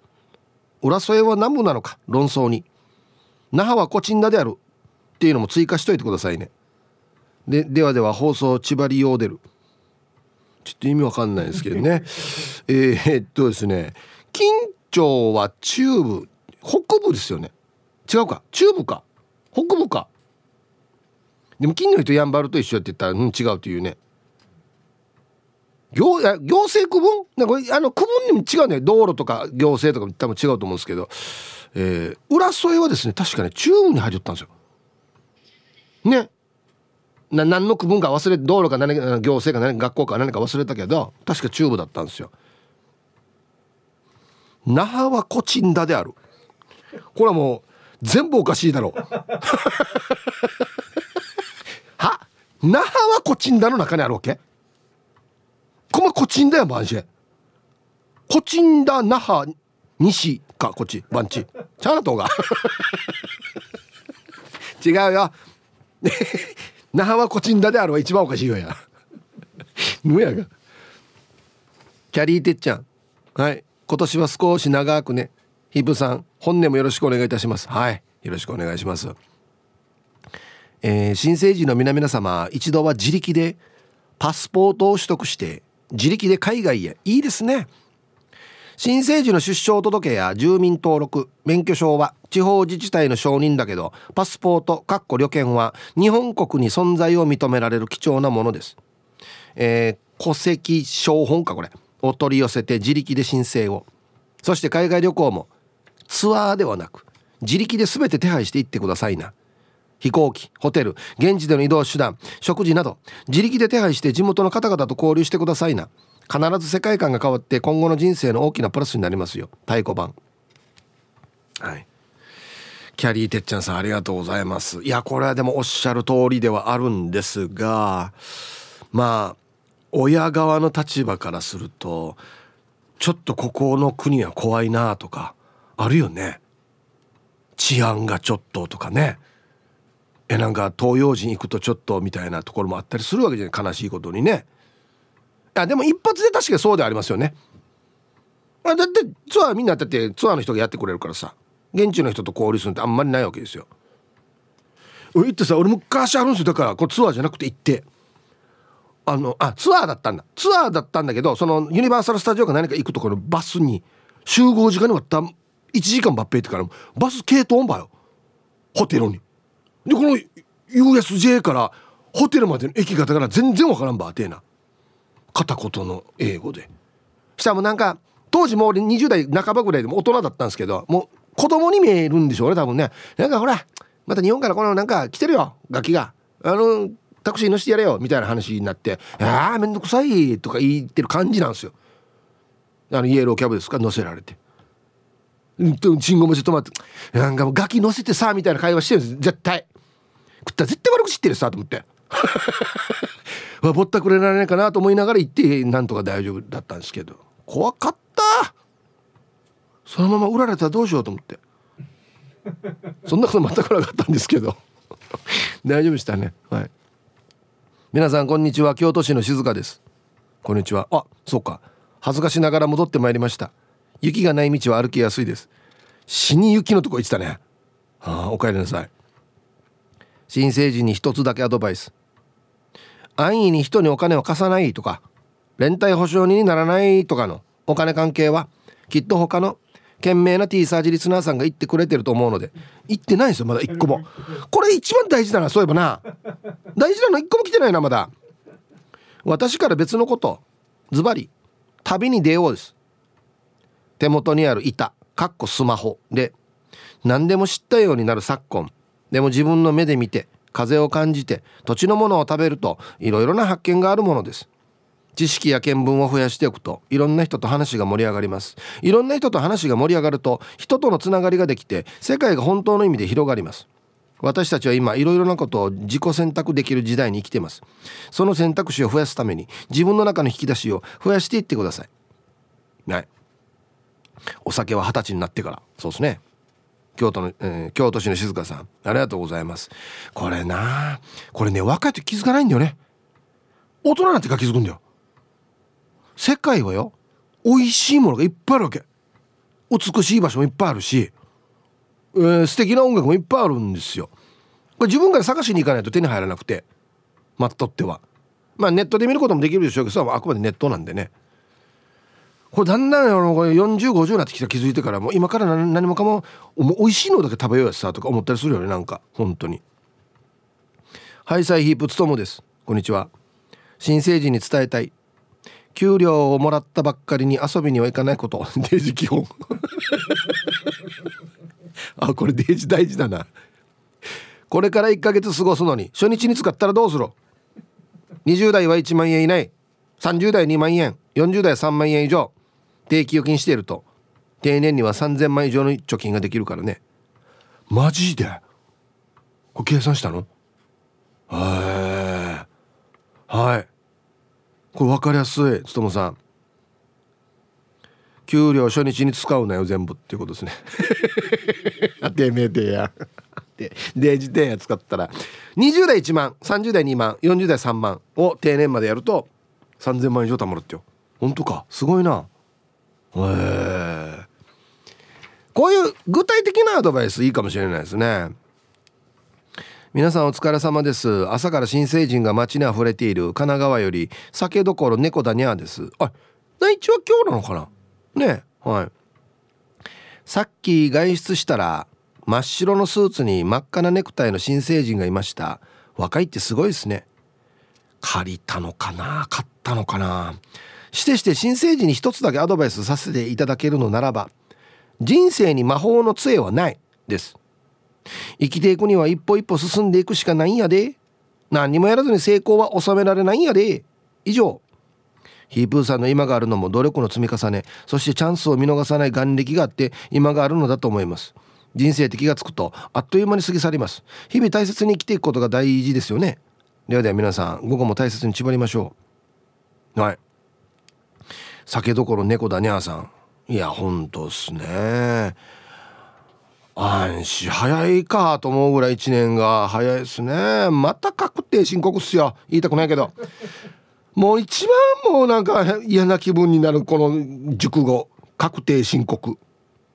浦添は南部なのか？論争に。那覇はコチンダである。っていうのも追加しといてくださいね。でではでは放送千葉利用出る。ちょっと意味わかんないですけどね。えー、っとですね。緊張は中部北部ですよね。違うか。中部か。北部か。でも金の人やんばると一緒やって言ったら、うん、違うというね。行行政区分？なんかあの区分にも違うね。道路とか行政とか多分違うと思うんですけど、えー、浦添はですね確かね中部に入ったんですよ。ね。な何の区分か忘れ道路か何か行政か何か学校か何か忘れたけど確か中部だったんですよ。那覇はコチンダである。これはもう全部おかしいだろう。は？那覇はコチンダの中にあるわけ？こまコチンだよバンシェ。コチンダ那覇西かこっちバンチ。チャーナ島が違うよ。那覇はコチンダであるは一番おかしいよや。ぬやが。キャリーてっちゃん。はい。今年は少し長くねヒブさん。本年もよろしくお願いいたします。はい。よろしくお願いします。えー、新生児の皆々様一度は自力でパスポートを取得して自力で海外へ。いいですね。新生児の出生届や住民登録免許証は地方自治体の承認だけどパスポートかっこ旅券は日本国に存在を認められる貴重なものです、えー、戸籍証本かこれ。を取り寄せて自力で申請を。そして海外旅行もツアーではなく自力で全て手配していってくださいな。飛行機ホテル現地での移動手段食事など自力で手配して地元の方々と交流してくださいな。必ず世界観が変わって今後の人生の大きなプラスになりますよ。太鼓判。はい。キャリーてっちゃんさんありがとうございます。いやこれはでもおっしゃる通りではあるんですがまあ親側の立場からするとちょっとここの国は怖いなとかあるよね。治安がちょっととかね。えなんか東洋人行くとちょっとみたいなところもあったりするわけじゃない？悲しいことにね。あでも一発で確かにそうでありますよね。あだってツアーみんなだってツアーの人がやってくれるからさ。現地の人と交流するってあんまりないわけですよ。行ってさ俺昔あるんですよ。だからこれツアーじゃなくて行って。あのあツアーだったんだ。ツアーだったんだけどそのユニバーサル・スタジオか何か行くところのバスに集合時間に割った1時間抜兵ってからバス系統んばよ。ホテルに。でこの USJ からホテルまでの駅がだから全然わからんばってえな。片言の英語で。したらもうなんか当時もう俺20代半ばぐらいでも大人だったんですけどもう子供に見えるんでしょうね多分ね。なんかほらまた日本からこのなんか来てるよガキが。あのタクシー乗せてやれよみたいな話になって「ああめんどくさい」とか言ってる感じなんですよ。あのイエローキャブですか？乗せられて。信号待ち止まってなんかもうガキ乗せてさみたいな会話してるんです。絶対。食ったら絶対悪口知ってるさと思って。わぼったくれられないかなと思いながら行ってなんとか大丈夫だったんですけど。怖かった。そのまま売られたらどうしようと思って。そんなこと全くなかったんですけど。大丈夫でしたね。はい。皆さんこんにちは。京都市の静香です。こんにちは。あそうか。恥ずかしながら戻ってまいりました。雪がない道は歩きやすいです。死に雪のとこ行ってたね。はあお帰りなさい。新成人に一つだけアドバイス。安易に人にお金を貸さないとか連帯保証人にならないとかのお金関係はきっと他の懸命な T サージリスナーさんが言ってくれてると思うので言ってないですよまだ一個も。これ一番大事だなそういえばな。大事なの一個も来てないなまだ。私から別のことズバリ旅に出ようです。手元にある板かっこスマホ。で何でも知ったようになる昨今。でも自分の目で見て風を感じて土地のものを食べるといろいろな発見があるものです。知識や見聞を増やしておくといろんな人と話が盛り上がります。いろんな人と話が盛り上がると人とのつながりができて世界が本当の意味で広がります。私たちは今いろいろなことを自己選択できる時代に生きています。その選択肢を増やすために自分の中の引き出しを増やしていってください。はい。お酒は二十歳になってから。そうですね。京都の、えー、京都市の静香さん。ありがとうございます。これなこれね若い時気づかないんだよね。大人になってから気づくんだよ。世界はよ美味しいものがいっぱいあるわけ。美しい場所もいっぱいあるし、えー、素敵な音楽もいっぱいあるんですよ。これ自分から探しに行かないと手に入らなくて。待っとっては。まあネットで見ることもできるでしょうけどあくまでネットなんでね。これだんだんあの4050になってきた気づいてからもう今から何もかももう美味しいのだけ食べようやさとか思ったりするよねなんか。本当に。ハイサイヒープつともです。こんにちは。新成人に伝えたい。給料をもらったばっかりに遊びには行かないこと。デジ基本。あこれデイジ大事だな。これから1ヶ月過ごすのに初日に使ったらどうする？20代は1万円以内。30代2万円。40代3万円以上。定期預金していると。定年には3000万以上の貯金ができるからね。マジで？これ計算したの？はいはい。これ分かりやすいつともさん。給料初日に使うなよ全部っていうことですね。あ てめえてやでデジテや使ったら。20代1万30代2万40代3万を定年までやると3000万以上貯まるってよ。本当か？すごいな。へえこういう具体的なアドバイスいいかもしれないですね。皆さんお疲れ様です。朝から新成人が街に溢れている。神奈川より酒どころ猫だにゃです。あ内地は今日なのかな？ねはい。さっき外出したら真っ白のスーツに真っ赤なネクタイの新成人がいました。若いってすごいですね。借りたのかな？買ったのかな？してして新生児に一つだけアドバイスさせていただけるのならば人生に魔法の杖はないです。生きていくには一歩一歩進んでいくしかないんやで。何にもやらずに成功は収められないんやで。以上。ヒープーさんの今があるのも努力の積み重ね。そしてチャンスを見逃さない眼力があって今があるのだと思います。人生って気がつくとあっという間に過ぎ去ります。日々大切に生きていくことが大事ですよね。ではでは皆さん午後も大切に縛りましょう。はい。酒どころ猫だにゃーさん。いやほんとっすね。安心早いかと思うぐらい1年が早いですね。また確定申告っすよ。言いたくないけど。もう一番もうなんか嫌な気分になるこの熟語。確定申告。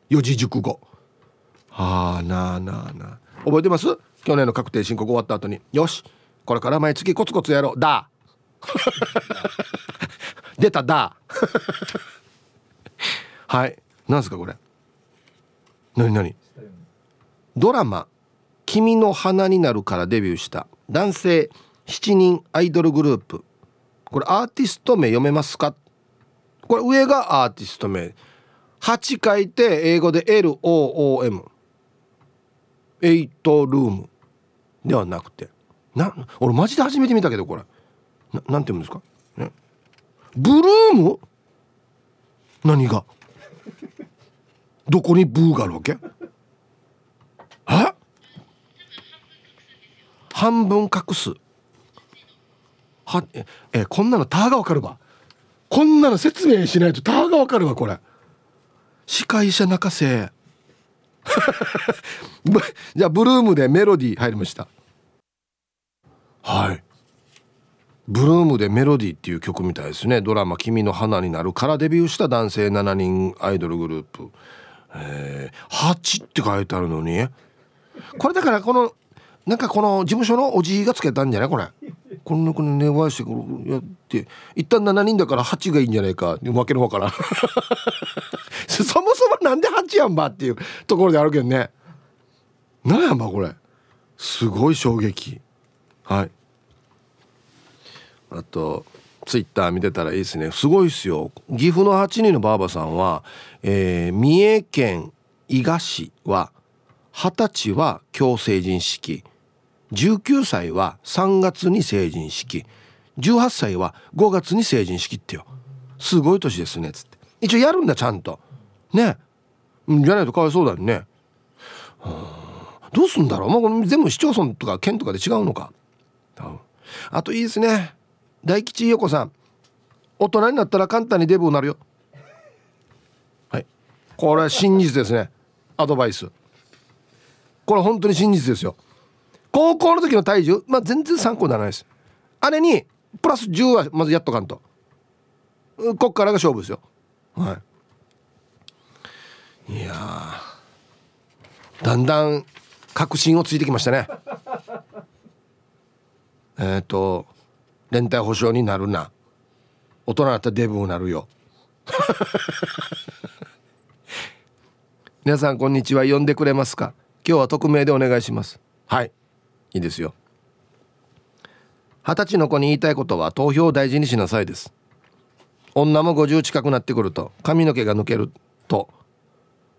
四字熟語。はあなあなあなあ。覚えてます？去年の確定申告終わった後に。よし。これから毎月コツコツやろう。だ。出ただ。はい。なんすかこれ？何何？ドラマ「君の花になる」からデビューした。男性。7人アイドルグループ。これアーティスト名読めますか？これ上がアーティスト名。8書いて英語で LOOM エイトルーム。ではなくて。な俺マジで初めて見たけどこれ。ななんて言うんですか、ね、ブルーム？何が？どこに？ブーがあるわけ？え？半分隠す。はええこんなのターがわかるわ。こんなの説明しないとターがわかるわこれ。司会者泣かせ。じゃあブルームでメロディー入りました。はい。ブルームでメロディーっていう曲みたいですね。ドラマ「君の花になる」からデビューした男性7人アイドルグループ。えー、8って書いてあるのに。これだからこのなんかこの事務所のおじいがつけたんじゃないこれ？こんなこの寝返してこやって。一旦7人だから8がいいんじゃないか。わけのわから。ん そもそもなんで8やんばっていうところであるけどね。何やんばこれ。すごい衝撃。はい。あとツイッター見てたらいいですね。すごいっすよ。岐阜の8人のばあばさんは、えー、三重県伊賀市は二十歳は今日成人式。19歳は3月に成人式。18歳は5月に成人式ってよ。すごい年ですねつって。一応やるんだちゃんと。ね。じゃないとかわいそうだよね。どうすんだろう、まあ、全部市町村とか県とかで違うのか。あといいですね。大吉横さん大人になったら簡単にデブになるよ。はい。これは真実ですね。アドバイス。これ本当に真実ですよ。高校の時の体重まあ全然参考にならないです。あれにプラス10はまずやっとかんと。こっからが勝負ですよ。はい。いやだんだん確信をついてきましたね。えっ、と連帯保証になるな。大人だったらデブになるよ。皆さんこんにちは。呼んでくれますか？今日は匿名でお願いします。はい。いいですよ。二十歳の子に言いたいことは投票を大事にしなさいです。女も50近くなってくると髪の毛が抜けると、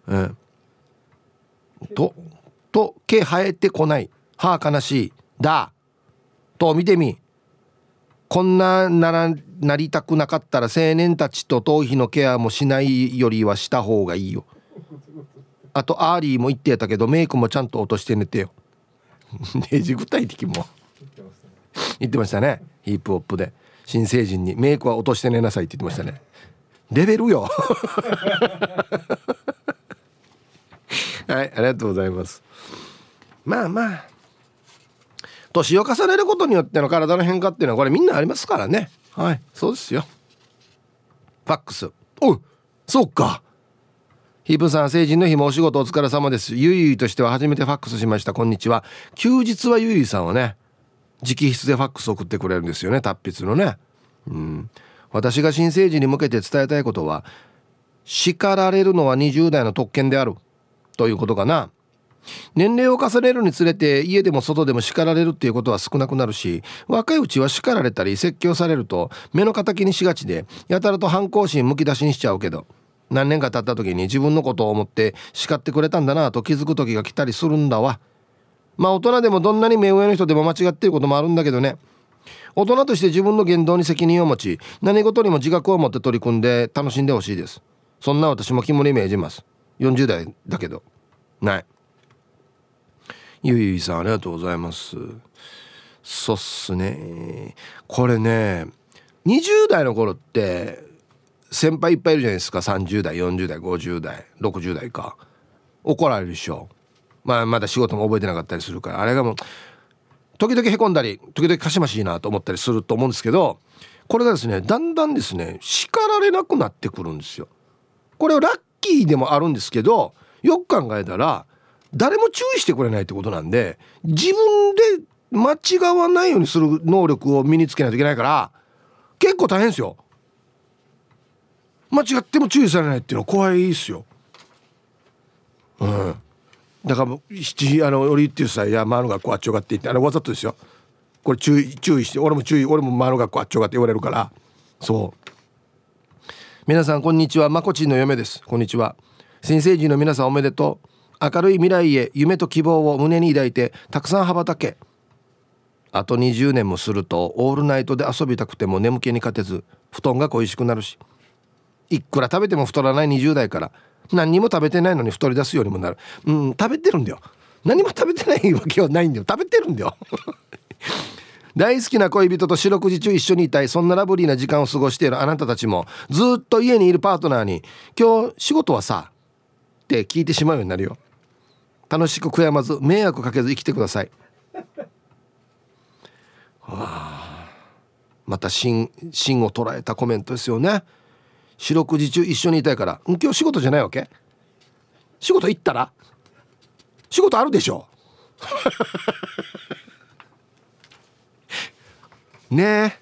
えとと毛生えてこない。はあ悲しい。だ。と見てみ。こんなならなりたくなかったら青年たちと頭皮のケアもしないよりはした方がいいよ。あとアーリーも言ってたけどメイクもちゃんと落として寝てよ。デジ具体的も。言ってましたね。ヒップホップで。新成人にメイクは落として寝なさいって言ってましたね。レベルよ。はいありがとうございます。まあまあ年を重ねることによっての体の変化っていうのはこれみんなありますからね。はい。そうですよ。ファックス。おそうか。ヒープさん成人の日もお仕事お疲れ様です。ゆいゆいとしては初めてファックスしました。こんにちは。休日はゆいゆいさんはね直筆でファックス送ってくれるんですよね。達筆のね。うん。私が新成人に向けて伝えたいことは叱られるのは20代の特権である。ということかな。年齢を重ねるにつれて家でも外でも叱られるっていうことは少なくなるし若いうちは叱られたり説教されると目の敵にしがちでやたらと反抗心むき出しにしちゃうけど何年か経った時に自分のことを思って叱ってくれたんだなと気づく時が来たりするんだわ。まあ大人でもどんなに目上の人でも間違っていることもあるんだけどね。大人として自分の言動に責任を持ち何事にも自覚を持って取り組んで楽しんでほしいです。そんな私も肝に銘じます。40代だけど。ない。ゆいゆいさんありがとうございます。そうっすね。これね20代の頃って先輩いっぱいいるじゃないですか。30代40代50代60代か。怒られるでしょ。まあまだ仕事も覚えてなかったりするから。あれがもう時々へこんだり時々かしましいなと思ったりすると思うんですけどこれがですねだんだんですね叱られなくなってくるんですよ。これはラッキーでもあるんですけどよく考えたら誰も注意してくれないってことなんで自分で間違わないようにする能力を身につけないといけないから結構大変ですよ。間違っても注意されないっていうのは怖いですよ。うん。だから七あの俺言ってるさ「いや前の学校あっちょが」って言ってあれわざとですよ。これ注意注意して俺も注意俺も前の学校あっちょがって言われるから。そう。皆さんこんにちは。まこちんの嫁です。こんにちは。新成人の皆さんおめでとう。明るい未来へ夢と希望を胸に抱いてたくさん羽ばたけ。あと20年もするとオールナイトで遊びたくても眠気に勝てず布団が恋しくなるし。いくら食べても太らない20代から何にも食べてないのに太り出すようにもなる。うん食べてるんだよ。何も食べてないわけはないんだよ。食べてるんだよ。大好きな恋人と四六時中一緒にいたい。そんなラブリーな時間を過ごしている。あなたたちもずっと家にいるパートナーに「今日仕事はさ」って聞いてしまうようになるよ。楽しく悔やまず迷惑かけず生きてください。はあ。また芯芯を捉えたコメントですよね。四六時中一緒にいたいから。今日仕事じゃないわけ？仕事行ったら？仕事あるでしょ？ね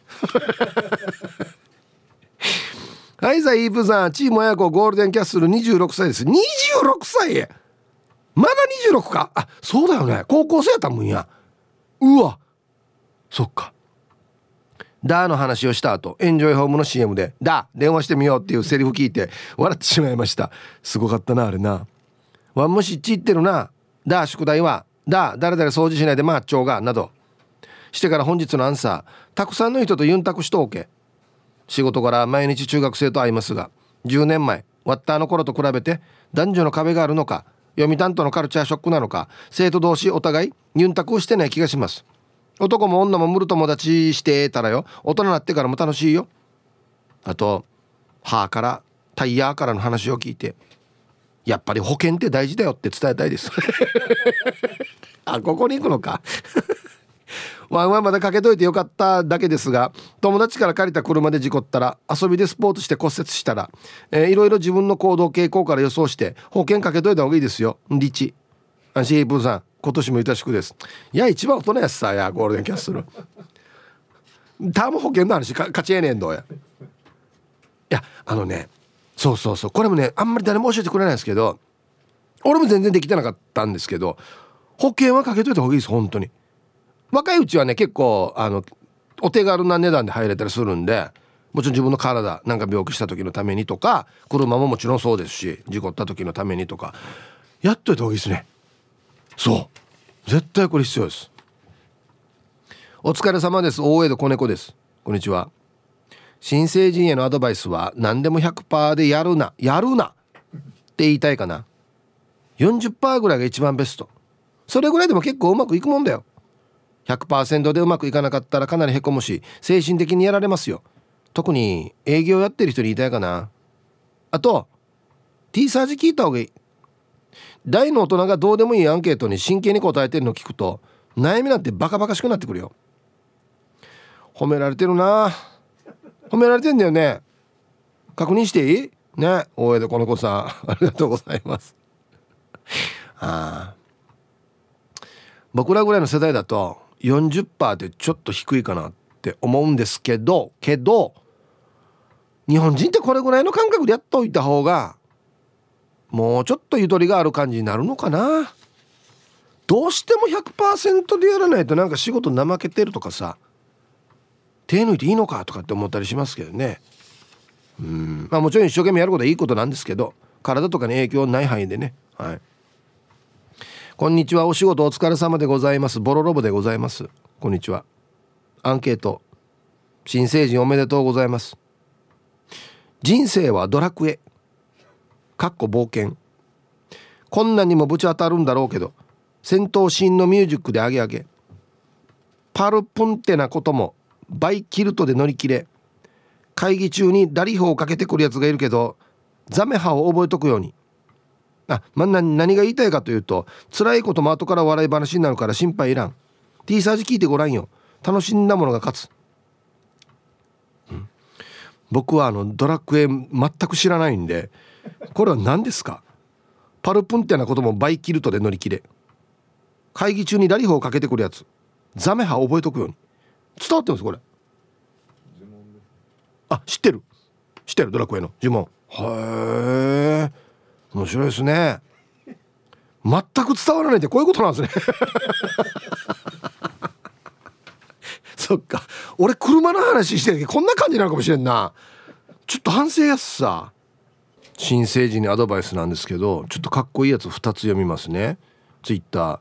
え。はいザイーブさん。チーム親子ゴールデンキャッスル。26歳です。26歳！まだ26か。あそうだよね。高校生やったもんや。うわ。そっか。ダーの話をした後エンジョイホームの CM で「ダー電話してみよう」っていうセリフ聞いて笑ってしまいました。すごかったなあれな。ワンムシッチ言ってるな。ダー宿題はダー誰々掃除しないでまあっちょうがなど。してから本日のアンサーたくさんの人とユンタクしとおけ。仕事から毎日中学生と会いますが10年前ワッターの頃と比べて男女の壁があるのか読み担当のカルチャーショックなのか生徒同士お互いユンタクをしてない気がします。男も女もムル友達してたらよ大人になってからも楽しいよ。あと歯からタイヤからの話を聞いてやっぱり保険って大事だよって伝えたいです。あここに行くのか。ワンワンまだかけといてよかっただけですが友達から借りた車で事故ったら遊びでスポーツして骨折したら、えー、いろいろ自分の行動傾向から予想して保険かけといた方がいいですよ。リチ。安心プーさん今年もいたしくです。いや一番大人やさやゴールデンキャッスル。ターム保険の話か勝ちえねえんどうや。いやあのねそうそうそう。これもねあんまり誰も教えてくれないんですけど俺も全然できてなかったんですけど保険はかけといた方がいいです本当に。若いうちはね結構あのお手軽な値段で入れたりするんでもちろん自分の体なんか病気した時のためにとか車ももちろんそうですし事故った時のためにとかやっといた方がいいですね。そう。絶対これ必要です。お疲れ様です。大江戸子猫です。こんにちは。新成人へのアドバイスは何でも100%でやるなやるなって言いたいかな。40%ぐらいが一番ベスト。それぐらいでも結構うまくいくもんだよ。100%でうまくいかなかったらかなりへこむし精神的にやられますよ。特に営業やってる人に言いたいかな。あと T サージ聞いた方がいい。大の大人がどうでもいいアンケートに真剣に答えてるの聞くと悩みなんてバカバカしくなってくるよ。褒められてるな。褒められてんだよね。確認していい？ね。大江戸この子さん。ありがとうございます。ああ僕らぐらいの世代だと40%ってちょっと低いかなって思うんですけどけど日本人ってこれぐらいの感覚でやっといた方がもうちょっとゆとりがある感じになるのかな。どうしても100%でやらないとなんか仕事怠けてるとかさ手抜いていいのかとかって思ったりしますけどね。うん。まあもちろん一生懸命やることはいいことなんですけど体とかに影響ない範囲でね。はい。こんにちは。お仕事お疲れ様でございます。ボロロボでございます。こんにちは。アンケート。新成人おめでとうございます。人生はドラクエ。かっこ冒険。こんなにもぶち当たるんだろうけど戦闘シーンのミュージックでアゲアゲ。パルプンテなこともバイキルトで乗り切れ。会議中にダリフをかけてくるやつがいるけどザメハを覚えとくように。あ、まあ、何が言いたいかというと辛いことも後から笑い話になるから心配いらん。T サージ聞いてごらんよ。楽しんだものが勝つ、うん、僕はあのドラクエ全く知らないんでこれは何ですか？パルプンってなこともバイキルトで乗り切れ。会議中にラリフをかけてくるやつ。ザメハ覚えとくように。伝わってますこれ。あ知ってる。知ってるドラクエの呪文。へえ面白いですね。全く伝わらないってこういうことなんですね。そっか。俺車の話してるけどこんな感じなのかもしれんな。ちょっと反省やすさ。新生児にアドバイスなんですけどちょっとかっこいいやつ2つ読みますね。ツイッター、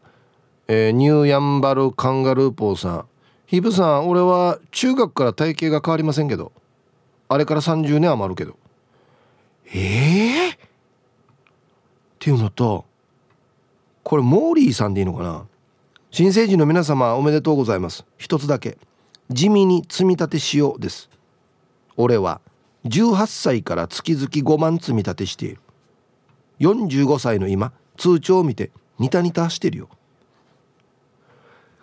えー、ニューヤンバルカンガルーポーさん。ヒブさん俺は中学から体型が変わりませんけど。あれから30年余るけど。ええー、っていうのとこれモーリーさんでいいのかな？新成人の皆様おめでとうございます。一つだけ。地味に積み立てしようです。俺は。18歳から月々5万積み立てしている。45歳の今通帳を見てニタニタしてるよ。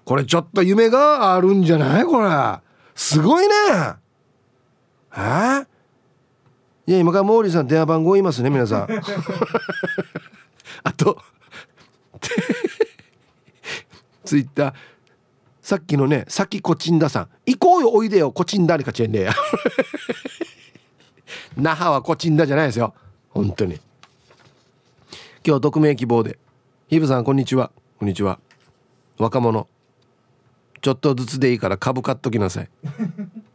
これちょっと夢があるんじゃない？これ。すごいね。え？いや今からモーリーさん電話番号言いますね皆さん。あとツイッターさっきのねさっきコチンダさん。行こうよおいでよコチンダにかちえんねや 那覇はコチンダじゃないですよ。本当に。今日匿名希望で。ヒブさんこんにちは。こんにちは。若者。ちょっとずつでいいから株買っときなさい。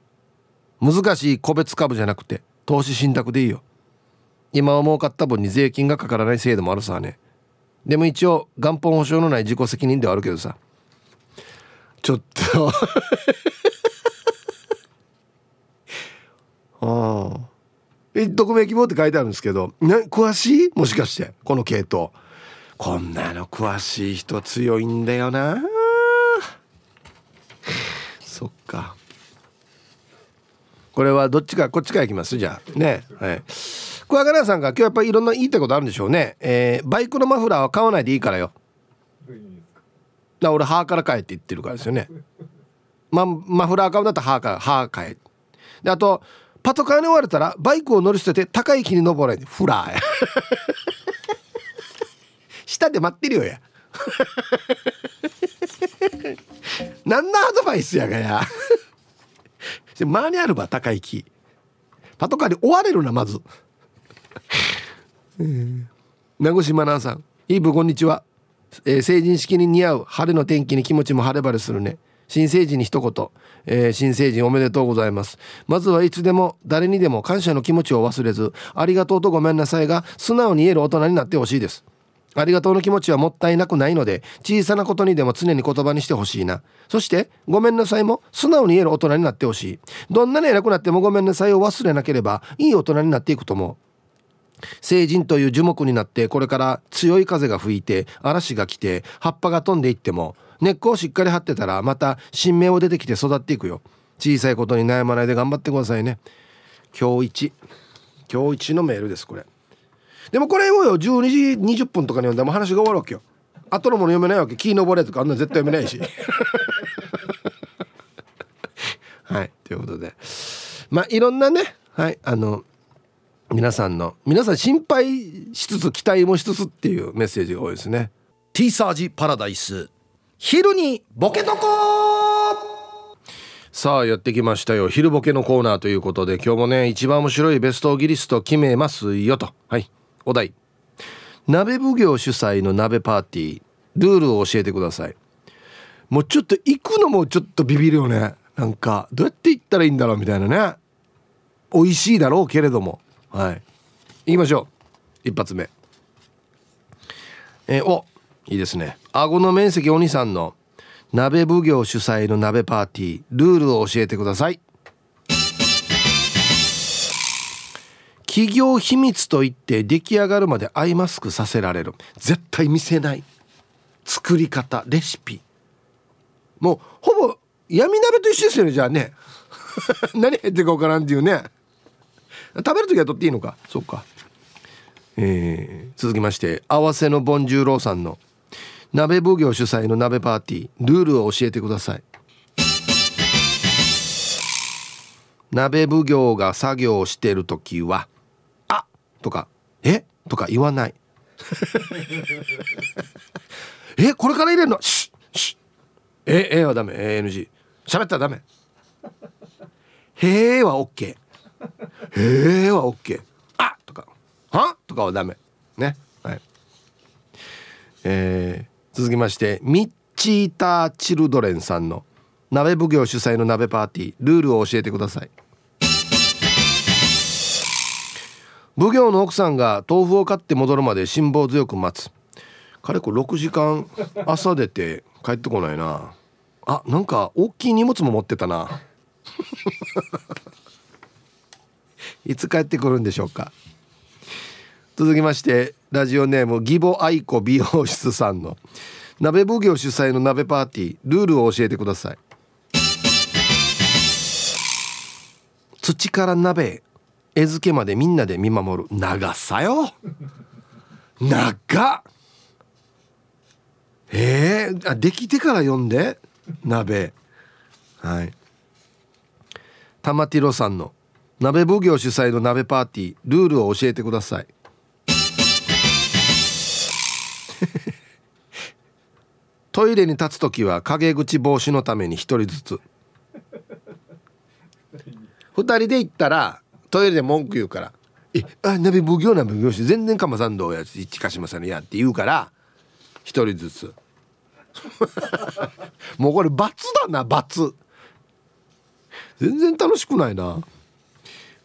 難しい個別株じゃなくて投資信託でいいよ。今は儲かった分に税金がかからない制度もあるさね。でも一応元本保証のない自己責任ではあるけどさ。ちょっと。ああ。匿名希望って書いてあるんですけど、ね、詳しい？もしかして。この系統。こんなの詳しい人強いんだよな。そっか。これはどっちかこっちからいきます？じゃあ。ね。はい。小若菜さんが今日やっぱりいろんな言いたいことあるんでしょうね。えー、バイクのマフラーは買わないでいいからよ。だ俺歯から買えって言ってるからですよね。まマフラー買うんだったら歯から歯買えであとパトカーに追われたらバイクを乗り捨てて高い木に登れフラーや。下で待ってるよや。何のアドバイスやがや。周りあるば高い木。パトカーに追われるなまず。名越マナーさんイブこんにちは、えー、成人式に似合う晴れの天気に気持ちも晴れ晴れするね。新成人に一言、えー、新成人おめでとうございます。まずはいつでも誰にでも感謝の気持ちを忘れずありがとうとごめんなさいが素直に言える大人になってほしいです。ありがとうの気持ちはもったいなくないので小さなことにでも常に言葉にしてほしいな。そしてごめんなさいも素直に言える大人になってほしい。どんなに偉くなってもごめんなさいを忘れなければいい大人になっていくと思う。成人という樹木になってこれから強い風が吹いて嵐が来て葉っぱが飛んでいっても根っこをしっかり張ってたらまた新芽を出てきて育っていくよ。小さいことに悩まないで頑張ってくださいね。今日一。今日一のメールですこれ。でもこれをよ12時20分とかに読んでも話が終わるわけよ。後のもの読めないわけ。木登れとかあんな絶対読めないし。はい。ということで。まあいろんなねはい。あの皆さんの皆さん心配しつつ期待もしつつっていうメッセージが多いですね。T サージパラダイス。昼にボケとこさあやってきましたよ。昼ボケのコーナーということで今日もね一番面白いベストギリスト決めますよと。はい。お題。鍋奉行主催の鍋パーティー。ルールを教えてください。もうちょっと行くのもちょっとビビるよね。なんかどうやって行ったらいいんだろうみたいなね。美味しいだろうけれどもはい。行きましょう。一発目。えー、おいいですね。顎の面積お兄さんの鍋奉行主催の鍋パーティールールを教えてください。企業秘密といって出来上がるまでアイマスクさせられる。絶対見せない。作り方レシピ。もうほぼ闇鍋と一緒ですよねじゃあね。何入ってるか分からんっていうね。食べる時は取っていいのか？そうか。えー、続きまして合わせのボンジューローさんの鍋奉行主催の鍋パーティールールを教えてください。鍋奉行が作業をしている時は「あとか「え？とか言わない。え？これから入れるの？シッ！シッ！え？え？はダメ。ANG 喋ったらダメ。へえは OK へえは OK あとか。は？とかはダメ。ね。はい。えー、続きましてミッチーターチルドレンさんの鍋奉行主催の鍋パーティールールを教えてください。奉行の奥さんが豆腐を買って戻るまで辛抱強く待つ。かれこ6時間朝出て帰ってこないな。あなんか大きい荷物も持ってたな。いつ帰ってくるんでしょうか。続きましてラジオネーム義母愛子美容室さんの鍋奉行主催の鍋パーティールールを教えてください。土から鍋餌付けまでみんなで見守る。長さよ。長っ。えー、あできてから読んで鍋はい。玉ティロさんの鍋奉行主催の鍋パーティールールを教えてください。トイレに立つ時は陰口防止のために一人ずつ。二人で行ったらトイレで文句言うから「えあ鍋奉行鍋奉行し全然かまさんどうや一かしまさんや」って言うから一人ずつ。もうこれ罰だな罰。全然楽しくないな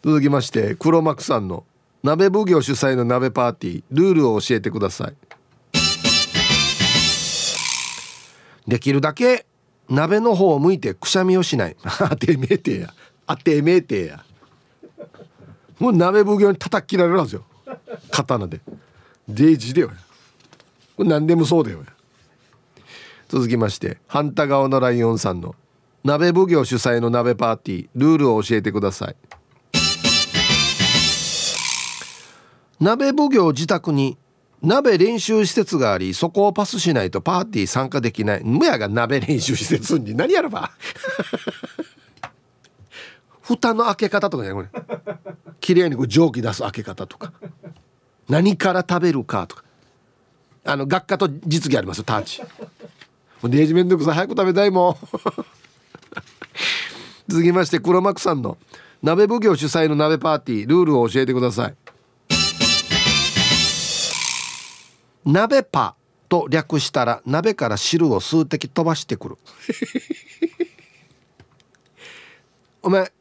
続きまして黒幕さんの鍋奉行主催の鍋パーティールールを教えてください。できるだけ鍋の方を向いてくしゃみをしない。あてめえてや。あてめえてや。もう鍋奉行に叩き切られるんですよ。刀で。デイジでよ。これ何でもそうだよ。続きまして反対側のライオンさんの鍋奉行主催の鍋パーティールールを教えてください。鍋奉行自宅に鍋練習施設がありそこをパスしないとパーティー参加できない。むやが鍋練習施設に。何やれば。蓋の開け方とかねこれ。綺麗にこう蒸気出す開け方とか。何から食べるかとか。あの学科と実技ありますよターチ。もうデージめんどくさい。早く食べたいもん。続きまして黒幕さんの鍋奉行主催の鍋パーティー。ルールを教えてください。鍋パと略したら鍋から汁を数滴飛ばしてくる。お前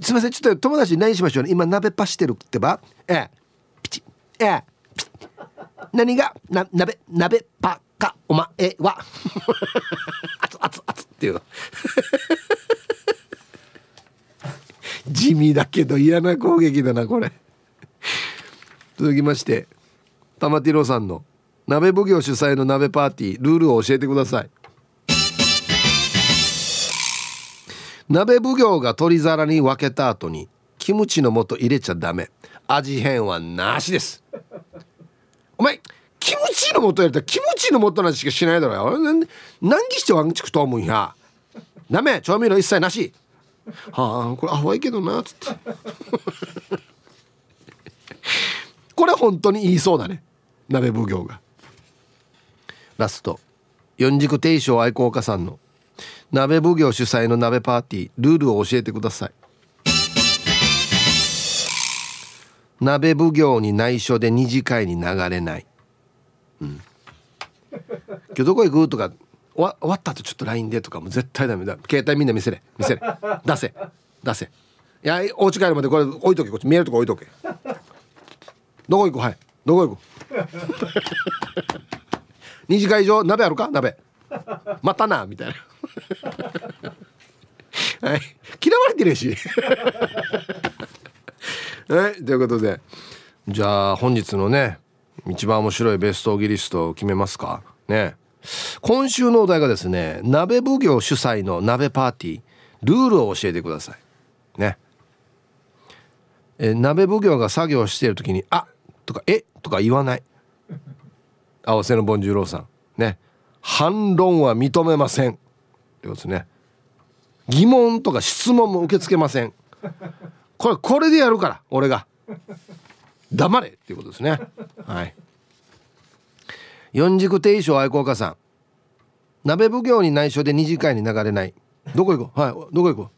すいませんちょっと友達に何しましょうね？今鍋パしてるってば？ええ。ピチ。ええ。ピチ。何が？な鍋鍋パかお前は。熱熱熱っていうの。地味だけど嫌な攻撃だなこれ。続きまして玉ティロさんの。鍋奉行主催の鍋パーティールールを教えてください。鍋奉行が取り皿に分けた後にキムチの素入れちゃダメ。味変はなしです。お前キムチの素やったらキムチの素なししかしないだろ。よ何にしてワンチクと思うんや。ダメ。調味料一切なし。はあこれアホいけどなっつって。これ本当に言いそうだね。鍋奉行が。ラスト。四軸定称愛好家さんの。鍋奉行主催の鍋パーティー。ルールを教えてください。鍋奉行に内緒で二次会に流れない、うん、今日どこ行く？とか。終わ終わった後ちょっと LINE でとかも絶対ダメ。だ携帯みんな見せれ。見せれ。出せ。出せ。いやお家帰るまでこれ置いとけこっち見えるとこ置いとけ。どこ行くはい。どこ行く二次会場鍋あるか？鍋。またなみたいな。はい。嫌われてるし。はい。ということで。じゃあ本日のね一番面白いベストギリストを決めますか？ね。今週のお題がですね鍋奉行主催の鍋パーティー。ルールを教えてください。ね。え鍋奉行が作業している時に「あとか「えとか言わない。合わせのボンジュローさん。ね。反論は認めません。ってことですね。疑問とか質問も受け付けません。これこれでやるから俺が。黙れ。っていうことですね。はい。四軸定称愛好家さん。鍋奉行に内緒で二次会に流れない。どこ行こう？はい。どこ行こ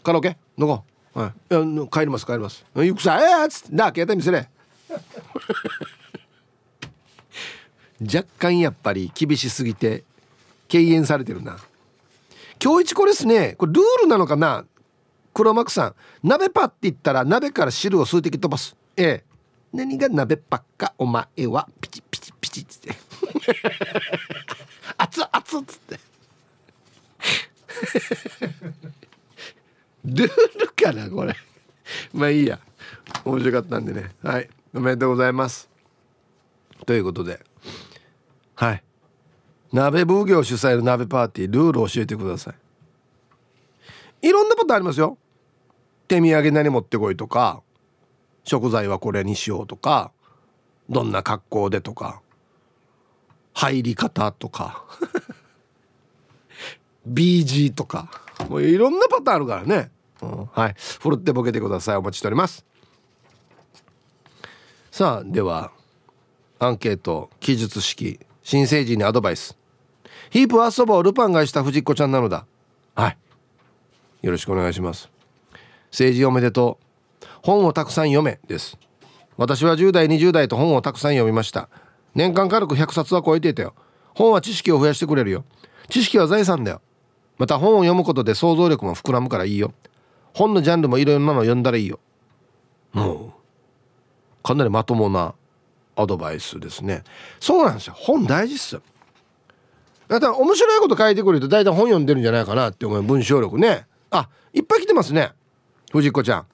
う？カラオケ？どこ？はい。いや帰ります帰ります。行くさ。ええー、っつって。な携帯見せれ。若干やっぱり厳しすぎて敬遠されてるな。今日一これですね。これルールなのかな？黒幕さん。鍋パって言ったら鍋から汁を数滴飛ばす。ええ。何が鍋パッか？お前はピチピチピチっつ って熱々っつって。ルールかなこれ。まあいいや。面白かったんでね。はい。おめでとうございます。ということで。はい。鍋奉行主催の鍋パーティールール教えてください。いろんなことありますよ。手土産何持ってこいとか食材はこれにしようとかどんな格好でとか入り方とか BG とかもういろんなパターンあるからね、うん、はい。ふるってボケてください。お待ちしております。さあではアンケート記述式。新成人にアドバイス。ヒープ遊ぼうルパンがした藤子ちゃんなのだ。はい。よろしくお願いします。政治おめでとう。本をたくさん読めです。私は10代20代と本をたくさん読みました。年間軽く100冊は超えていたよ。本は知識を増やしてくれるよ。知識は財産だよ。また本を読むことで想像力も膨らむからいいよ。本のジャンルもいろいろなの読んだらいいよ。もうかなりまともなアドバイスですね。そうなんですよ。本大事っす。だから面白いこと書いてくれると大体本読んでるんじゃないかなって思う文章力ね。あいっぱい来てますね。藤子ちゃん。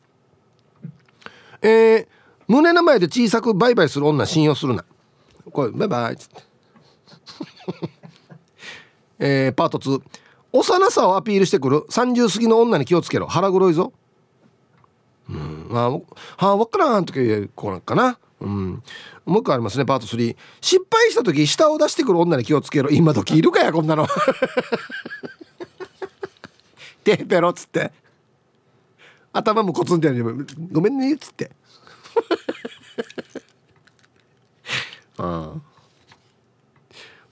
えー、胸の前で小さくバイバイする女信用するな。これバイバイっつって。えー、パート2幼さをアピールしてくる。30過ぎの女に気をつけろ。腹黒いぞ。うんまあはあ分からん時こうなんかな。うん。もう一個ありますねパート3失敗した時下を出してくる女に気をつけろ。今時いるかやこんなの。テーペロっつって。頭もコツンってやるごめんねっつって。ああ。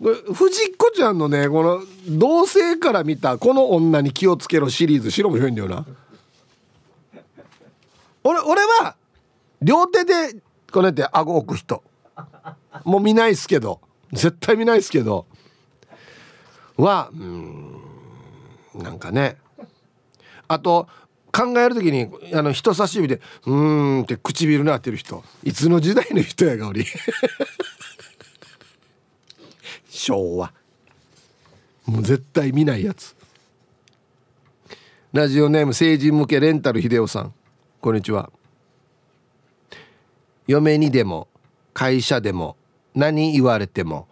これ藤子ちゃんのねこの同性から見たこの女に気をつけろシリーズ白も広いんだよな。俺俺は両手でこうやって顎置く人。もう見ないっすけど。絶対見ないっすけど。はうんなんかね。あと考える時にあの人差し指で「うーん」って唇なってる人。いつの時代の人やがおり。昭和。もう絶対見ないやつ。ラジオネーム成人向けレンタル秀夫さん。こんにちは。嫁にでも会社でも何言われても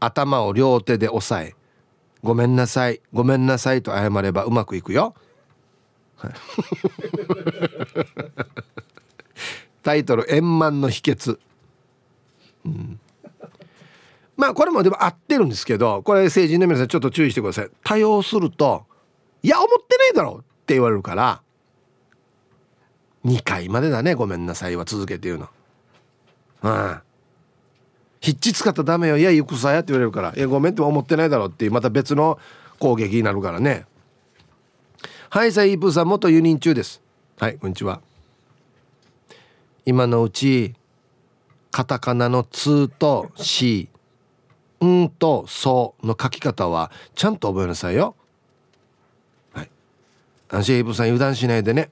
頭を両手で押さえ「ごめんなさいごめんなさい」と謝ればうまくいくよ。タイトル「円満の秘訣」うん。まあこれもでも合ってるんですけどこれ成人の皆さんちょっと注意してください。多用すると「いや思ってないだろ」って言われるから2回までだね。ごめんなさいは続けて言うの。うん。ヒッチ使ったらダメよ。いや行くさやって言われるから。いやごめんって思ってないだろうっていうまた別の攻撃になるからね。はいさイープーさん元輸入中です。はいこんにちは。今のうちカタカナの「つ」と「し」「ん」と「そ」の書き方はちゃんと覚えなさいよ。はい。安心イープーさん油断しないでね。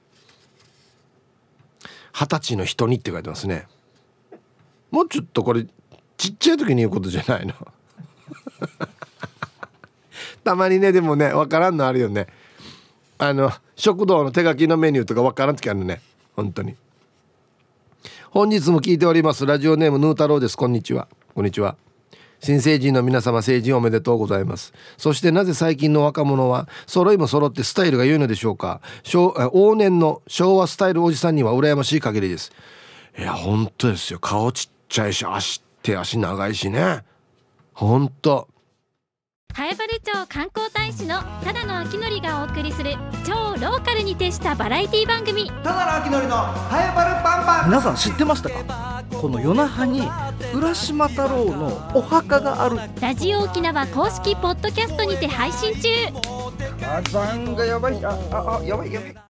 二十歳の人にって書いてますね。もうちょっとこれちっちゃい時に言うことじゃないの。たまにねでもね分からんのあるよね。あの食堂の手書きのメニューとかわからん時あるね。本当に。本日も聞いております。ラジオネームヌー太郎です。こんにちは。こんにちは。新成人の皆様成人おめでとうございます。そしてなぜ最近の若者は揃いも揃ってスタイルが良いのでしょうか。往年の昭和スタイルおじさんには羨ましい限りです。いや本当ですよ。顔ちっちゃいし足手足長いしね。本当。南風原町観光大使のただの秋典がお送りする超ローカルに徹したバラエティ番組。ただの秋典の早原パンパン。皆さん知ってましたか？この夜那覇に浦島太郎のお墓がある。ラジオ沖縄公式ポッドキャストにて配信中。火山がやばい。あああやばいやばい